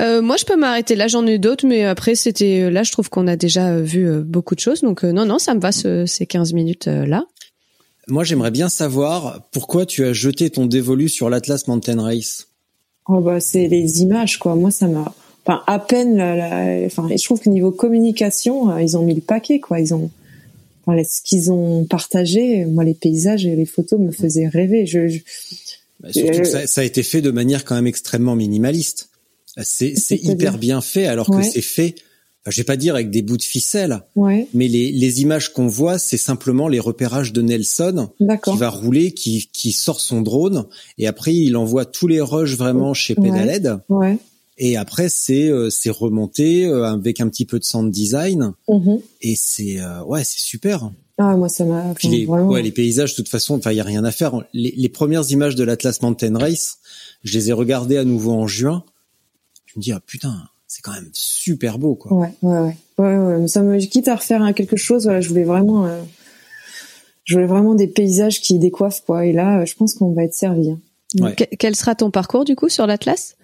Euh, moi, je peux m'arrêter là. J'en ai d'autres, mais après, c'était là. Je trouve qu'on a déjà euh, vu euh, beaucoup de choses. Donc, euh, non, non, ça me va ce- ces 15 minutes euh, là. Moi, j'aimerais bien savoir pourquoi tu as jeté ton dévolu sur l'Atlas Mountain Race? Oh bah c'est les images quoi. Moi ça m'a, enfin à peine la, la- enfin je trouve que niveau communication euh, ils ont mis le paquet quoi. Ils ont, enfin, ce qu'ils ont partagé, moi les paysages et les photos me faisaient rêver. Je, je bah, surtout que ça, ça, a été fait de manière quand même extrêmement minimaliste. C'est hyper bien fait alors que c'est fait enfin, je vais pas dire avec des bouts de ficelle, ouais. mais les, les images qu'on voit, c'est simplement les repérages de Nelson qui va rouler, qui, qui sort son drone, et après il envoie tous les rushs vraiment chez Pedaled. Ouais. Et après c'est euh, c'est remonté euh, avec un petit peu de sound design, mm-hmm. et c'est euh, ouais c'est super. Ah moi ça m'a. les, vraiment... ouais, les paysages de toute façon, enfin il y a rien à faire. Les, les premières images de l'Atlas Mountain Race, je les ai regardées à nouveau en juin. Je me dis ah putain c'est quand même super beau, quoi. Ouais, ouais, ouais. ouais, ouais. Ça me quitte à refaire quelque chose. Voilà, je voulais vraiment, euh, je voulais vraiment des paysages qui décoiffent, quoi. Et là, je pense qu'on va être servi. Hein. Ouais. Quel sera ton parcours du coup sur l'Atlas?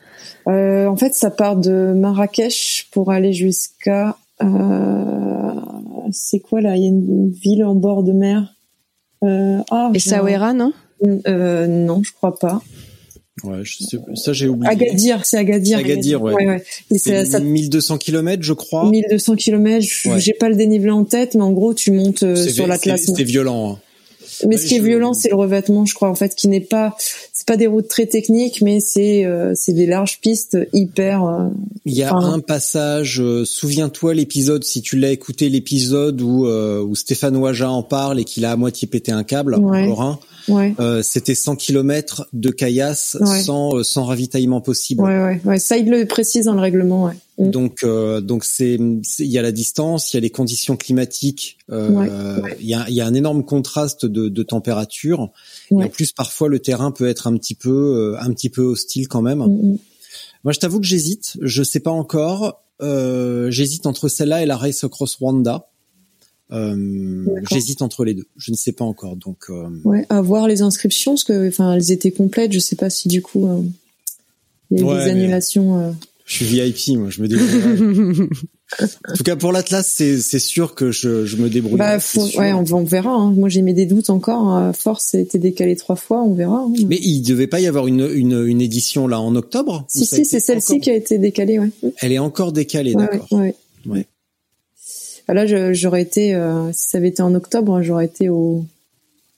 Euh, En fait, ça part de Marrakech pour aller jusqu'à. Euh, c'est quoi là? Il y a une ville en bord de mer. Euh, ah, Essaouira, non? Euh, Non, je crois pas. Ouais, je sais, ça j'ai oublié. Agadir, c'est Agadir. Agadir, ouais. ouais, ouais. C'est ça... 1200 km, je crois. 1200 km, j'ai pas le dénivelé en tête, mais en gros, tu montes euh, sur l'Atlas. C'était violent. Hein. Mais ce qui est violent, c'est le revêtement, je crois, en fait, qui n'est pas, c'est pas des routes très techniques, mais c'est, euh, c'est des larges pistes hyper. Euh, Il y a un passage. Euh, Souviens-toi l'épisode, si tu l'as écouté, l'épisode où euh, où Stéphane Ouaja en parle et qu'il a à moitié pété un câble, ouais. Lorrain. Ouais. Euh, c'était 100 km de caillasse Ouais. sans euh, sans ravitaillement possible. ouais, ouais, ouais. Ça, il le précise dans le règlement, ouais. Mm. Donc euh, donc c'est il y a la distance, il y a les conditions climatiques, euh, Ouais, il y a y a un énorme contraste de, de température. Et en plus parfois le terrain peut être un petit peu euh, un petit peu hostile quand même. Mm, mm. Moi je t'avoue que j'hésite, je sais pas encore. Euh, j'hésite entre celle-là et la Race Across Rwanda. Euh, j'hésite entre les deux. Je ne sais pas encore. Donc euh, Ouais, à voir les inscriptions, parce que, enfin, elles étaient complètes. Je sais pas si du coup, euh, il y a eu Ouais, des annulations. euh. je suis VIP, moi je me débrouille. en tout cas pour l'Atlas, c'est sûr que je je me débrouille. Bah, faut- ouais, on, on verra. Hein. Moi, j'ai mis des doutes encore. À force, a été décalé trois fois. On verra. hein. Mais il devait pas y avoir une, une, une édition là en octobre? Si, si, c'est celle-ci encore- qui a été décalée, ouais. Elle est encore décalée, Ouais, d'accord. ouais, ouais. Bah Là, j'aurais été, euh, si ça avait été en octobre, j'aurais été au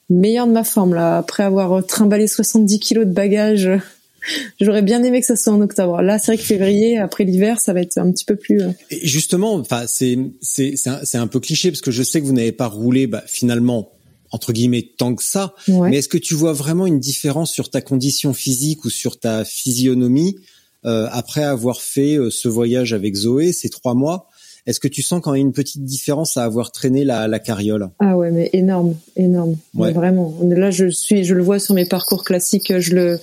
meilleur de ma forme, là. Après avoir trimballé 70 kilos de bagages, (laughs) j'aurais bien aimé que ça soit en octobre. Là, c'est vrai que février, après l'hiver, ça va être un petit peu plus... euh, Et justement, enfin, c'est c'est c'est un, peu cliché parce que je sais que vous n'avez pas roulé, bah, finalement entre guillemets tant que ça. Ouais. Mais est-ce que tu vois vraiment une différence sur ta condition physique ou sur ta physionomie euh, après avoir fait ce voyage avec Zoé, ces trois mois? Est-ce que tu sens quand même une petite différence à avoir traîné la, la carriole? Ah ouais, mais énorme, énorme. Ouais. Mais vraiment. Là, je suis, je le vois sur mes parcours classiques, je le,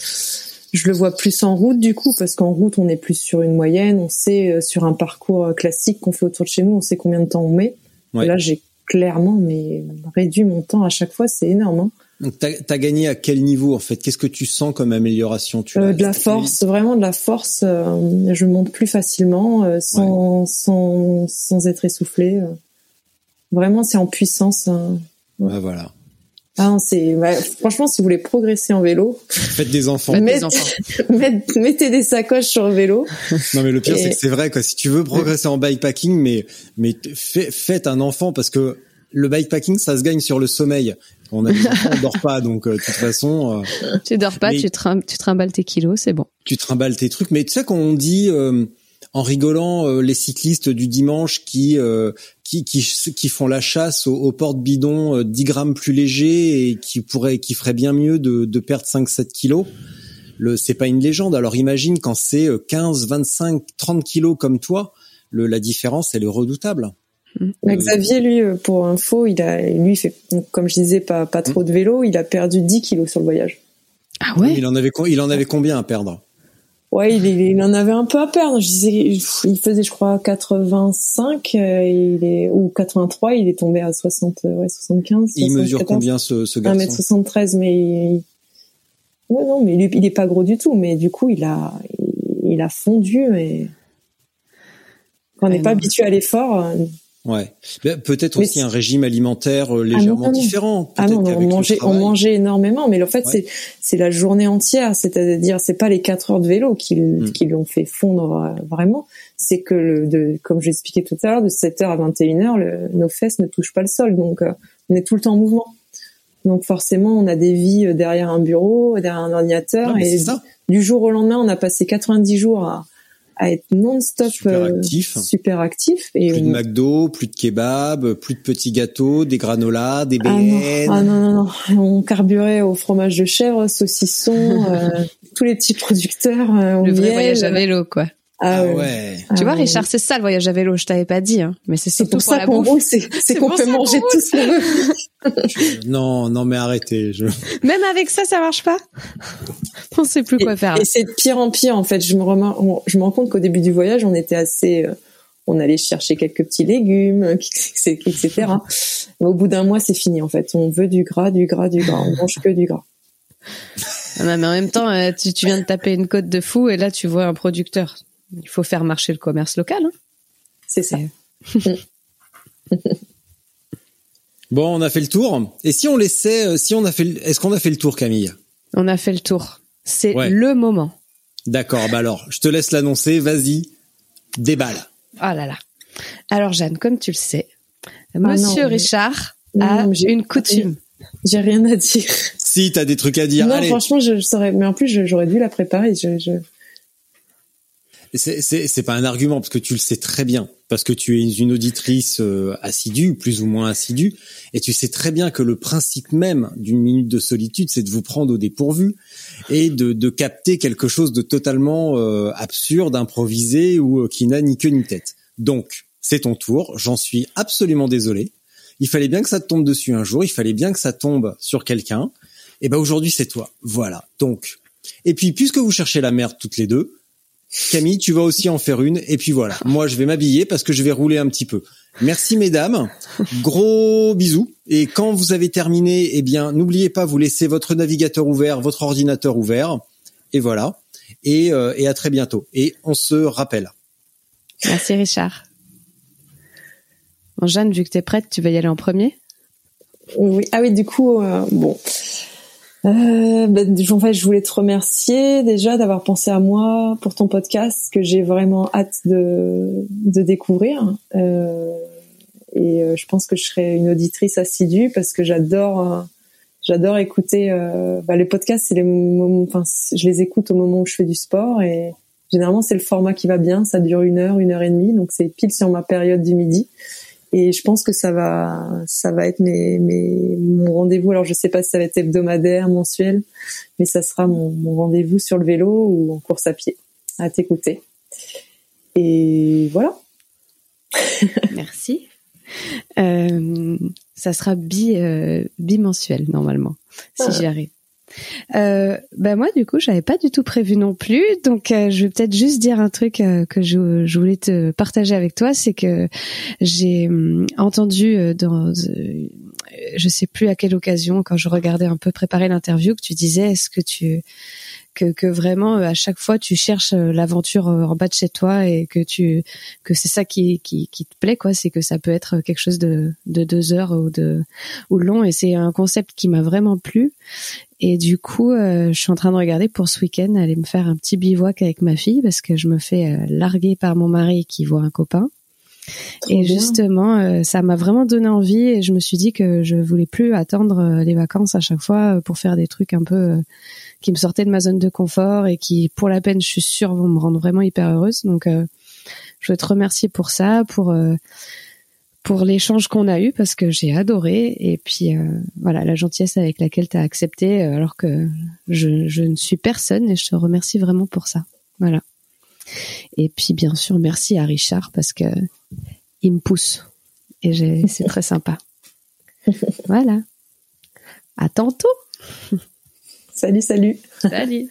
je le vois plus en route du coup, parce qu'en route, on est plus sur une moyenne, on sait euh, sur un parcours euh, classique qu'on fait autour de chez nous, on sait combien de temps on met. Ouais. Et là, j'ai clairement, mais réduit mon temps à chaque fois, c'est énorme. Hein. Donc, T'as as gagné à quel niveau en fait? Qu'est-ce que tu sens comme amélioration? Tu Euh, de la force, vraiment de la force. euh, je monte plus facilement, euh, sans, sans, sans être essoufflé. euh. Vraiment, c'est en puissance. hein. Ouais, voilà. Ah, c'est ouais, franchement, si vous voulez progresser en vélo, Faites des enfants. (laughs) Faites des Mettez- enfants. (laughs) Mettez mettez des sacoches sur le vélo. Non mais le pire Et- c'est que c'est vrai quoi. Si tu veux progresser en bikepacking, mais mais faites un enfant parce que le bikepacking ça se gagne sur le sommeil. On a des enfants, on dort pas donc euh, de toute façon euh, Tu dors pas, tu, trim- tu trimbales tes kilos, c'est bon. tu trimbales tes trucs. Mais tu sais quand on dit euh, en rigolant euh, les cyclistes du dimanche qui euh, qui, qui qui font la chasse aux, aux portes bidons euh, 10 grammes plus légers et qui pourraient qui feraient bien mieux de, de perdre 5-7 kilos. Le c'est pas une légende. Alors imagine quand c'est euh, 15, 25, 30 kilos comme toi, le, la différence elle est redoutable. Euh, Xavier, lui, euh, pour info, il a, lui, il fait, donc, comme je disais, pas, pas trop de vélo. Il a perdu 10 kilos sur le voyage. Ah Il en avait il en avait combien à perdre? Ouais, il, il, il en avait un peu à perdre. Je disais, il faisait, je crois, 85, euh, il est, ou 83, il est tombé à 60, euh, ouais, 75. Il mesure 74. combien ce, ce garçon? 1m73, mais il... ouais, non, mais lui, il est pas gros du tout, mais du coup, il a, il, il a fondu, mais quand on n'est Ouais, pas habitué à l'effort, euh, Ouais. Ben, Peut-être aussi un régime alimentaire euh, Ah non, légèrement non, non. différent. Ah non, on mangeait, on mangeait énormément, mais en fait Ouais. c'est c'est la journée entière, c'est-à-dire c'est pas les quatre heures de vélo qui Mm. qui l'ont fait fondre euh, vraiment, c'est que le, de comme j'expliquais tout à l'heure, de 7 heures à 21 heures, le, nos fesses ne touchent pas le sol, donc euh, on est tout le temps en mouvement. Donc forcément, on a des vies derrière un bureau, derrière un ordinateur, Non, et c'est ça. du jour au lendemain, on a passé 90 jours à, à être non-stop Super euh, actif. super actif, et Plus de McDo, plus de kebab, plus de petits gâteaux, des granolas, des Ah non, BN. ah non, non, non. On carburait au fromage de chèvre, saucisson, (laughs) euh, tous les petits producteurs. euh, Le vrai miel. voyage à vélo, quoi. Ah, Ah ouais. Ah tu vois, ouais. Richard, c'est ça le voyage à vélo. Je t'avais pas dit, hein. Mais c'est surtout pour pour, ça la qu'on roule, c'est (laughs) qu'on peut manger tout ce qu'on veut. Non, non, mais arrêtez. Je... Même avec ça, ça marche pas? (laughs) On sait plus quoi faire. Et c'est de pire en pire, en fait. Je me, remar- on- je me rends compte qu'au début du voyage, on était assez... euh, on allait chercher quelques petits légumes, (laughs) etc. Mais au bout d'un mois, c'est fini, en fait. On veut du gras, du gras, du gras. On mange que du gras. Non, mais en même temps, euh, tu, tu viens de taper une côte de fou et là, tu vois un producteur. Il faut faire marcher le commerce local. Hein. C'est ça. (laughs) Bon, on a fait le tour. Et si on laissait, euh, si on a fait, le- est-ce qu'on a fait le tour, Camille? On a fait le tour. C'est Ouais. le moment. D'accord. Bah alors, je te laisse l'annoncer. Vas-y, déballe. Oh là là. Alors Jeanne, comme tu le sais, Ah non, Monsieur mais- Richard Non, a une coutume. (laughs) J'ai rien à dire. Si t'as des trucs à dire, non, allez. franchement, je, je saurais. Mais en plus, j'aurais dû la préparer. Je, je... C'est, pas un argument parce que tu le sais très bien, parce que tu es une auditrice euh, assidue, plus ou moins assidue, et tu sais très bien que le principe même d'une minute de solitude, c'est de vous prendre au dépourvu et de, de capter quelque chose de totalement euh, absurde, improvisé ou euh, qui n'a ni queue ni tête. Donc, c'est ton tour. J'en suis absolument désolé. Il fallait bien que ça te tombe dessus un jour. Il fallait bien que ça tombe sur quelqu'un. Et ben aujourd'hui, c'est toi. Voilà. Donc, et puis puisque vous cherchez la merde toutes les deux, Camille, tu vas aussi en faire une. Et puis voilà. Moi, je vais m'habiller parce que je vais rouler un petit peu. Merci mesdames. Gros bisous. Et quand vous avez terminé, eh bien, n'oubliez pas, vous laissez votre navigateur ouvert, votre ordinateur ouvert. Et voilà. Et, euh, et à très bientôt. Et on se rappelle. Merci Richard. Bon, Jeanne, vu que t'es prête, tu vas y aller en premier? Oui. Ah oui, du coup, euh, bon. Euh, ben, en fait, je voulais te remercier déjà d'avoir pensé à moi pour ton podcast que j'ai vraiment hâte de, de découvrir. Euh, et euh, je pense que je serai une auditrice assidue parce que j'adore, euh, j'adore écouter. Bah, les podcasts, c'est les moments, enfin, je les écoute au moment où je fais du sport et généralement c'est le format qui va bien. Ça dure une heure, une heure et demie, donc c'est pile sur ma période du midi. Et je pense que ça va, ça va être mes, mes, mon rendez-vous. Alors je sais pas si ça va être hebdomadaire, mensuel, mais ça sera mon, mon rendez-vous sur le vélo ou en course à pied, à t'écouter. Et voilà. (laughs) Merci. Euh, ça sera bi, euh, bimensuel normalement, si Ah. j'y arrive. Euh, bah moi du coup j'avais pas du tout prévu non plus. Donc euh, je vais peut-être juste dire un truc euh, que je, je voulais te partager avec toi. C'est que j'ai hum, entendu euh, dans je sais plus à quelle occasion quand je regardais un peu préparer l'interview que tu disais est-ce que tu que, que vraiment euh, à chaque fois tu cherches euh, l'aventure euh, en bas de chez toi et que tu que c'est ça qui, qui qui te plaît quoi. C'est que ça peut être quelque chose de de deux heures ou de ou long. Et c'est un concept qui m'a vraiment plu. Et du coup je suis en train de regarder pour ce week-end aller me faire un petit bivouac avec ma fille parce que je me fais larguer par mon mari qui voit un copain Et bien. justement, euh, ça m'a vraiment donné envie et je me suis dit que je voulais plus attendre euh, les vacances à chaque fois euh, pour faire des trucs un peu qui me sortaient de ma zone de confort et qui, pour la peine, je suis sûre, vont me rendre vraiment hyper heureuse. Donc, je veux te remercier pour ça, pour pour l'échange qu'on a eu parce que j'ai adoré et puis euh, voilà la gentillesse avec laquelle tu as accepté alors que je, je ne suis personne et je te remercie vraiment pour ça. Voilà. Et puis bien sûr merci à Richard parce que il me pousse et j'ai- (laughs) c'est très sympa. Voilà. À tantôt. Salut, salut. Salut.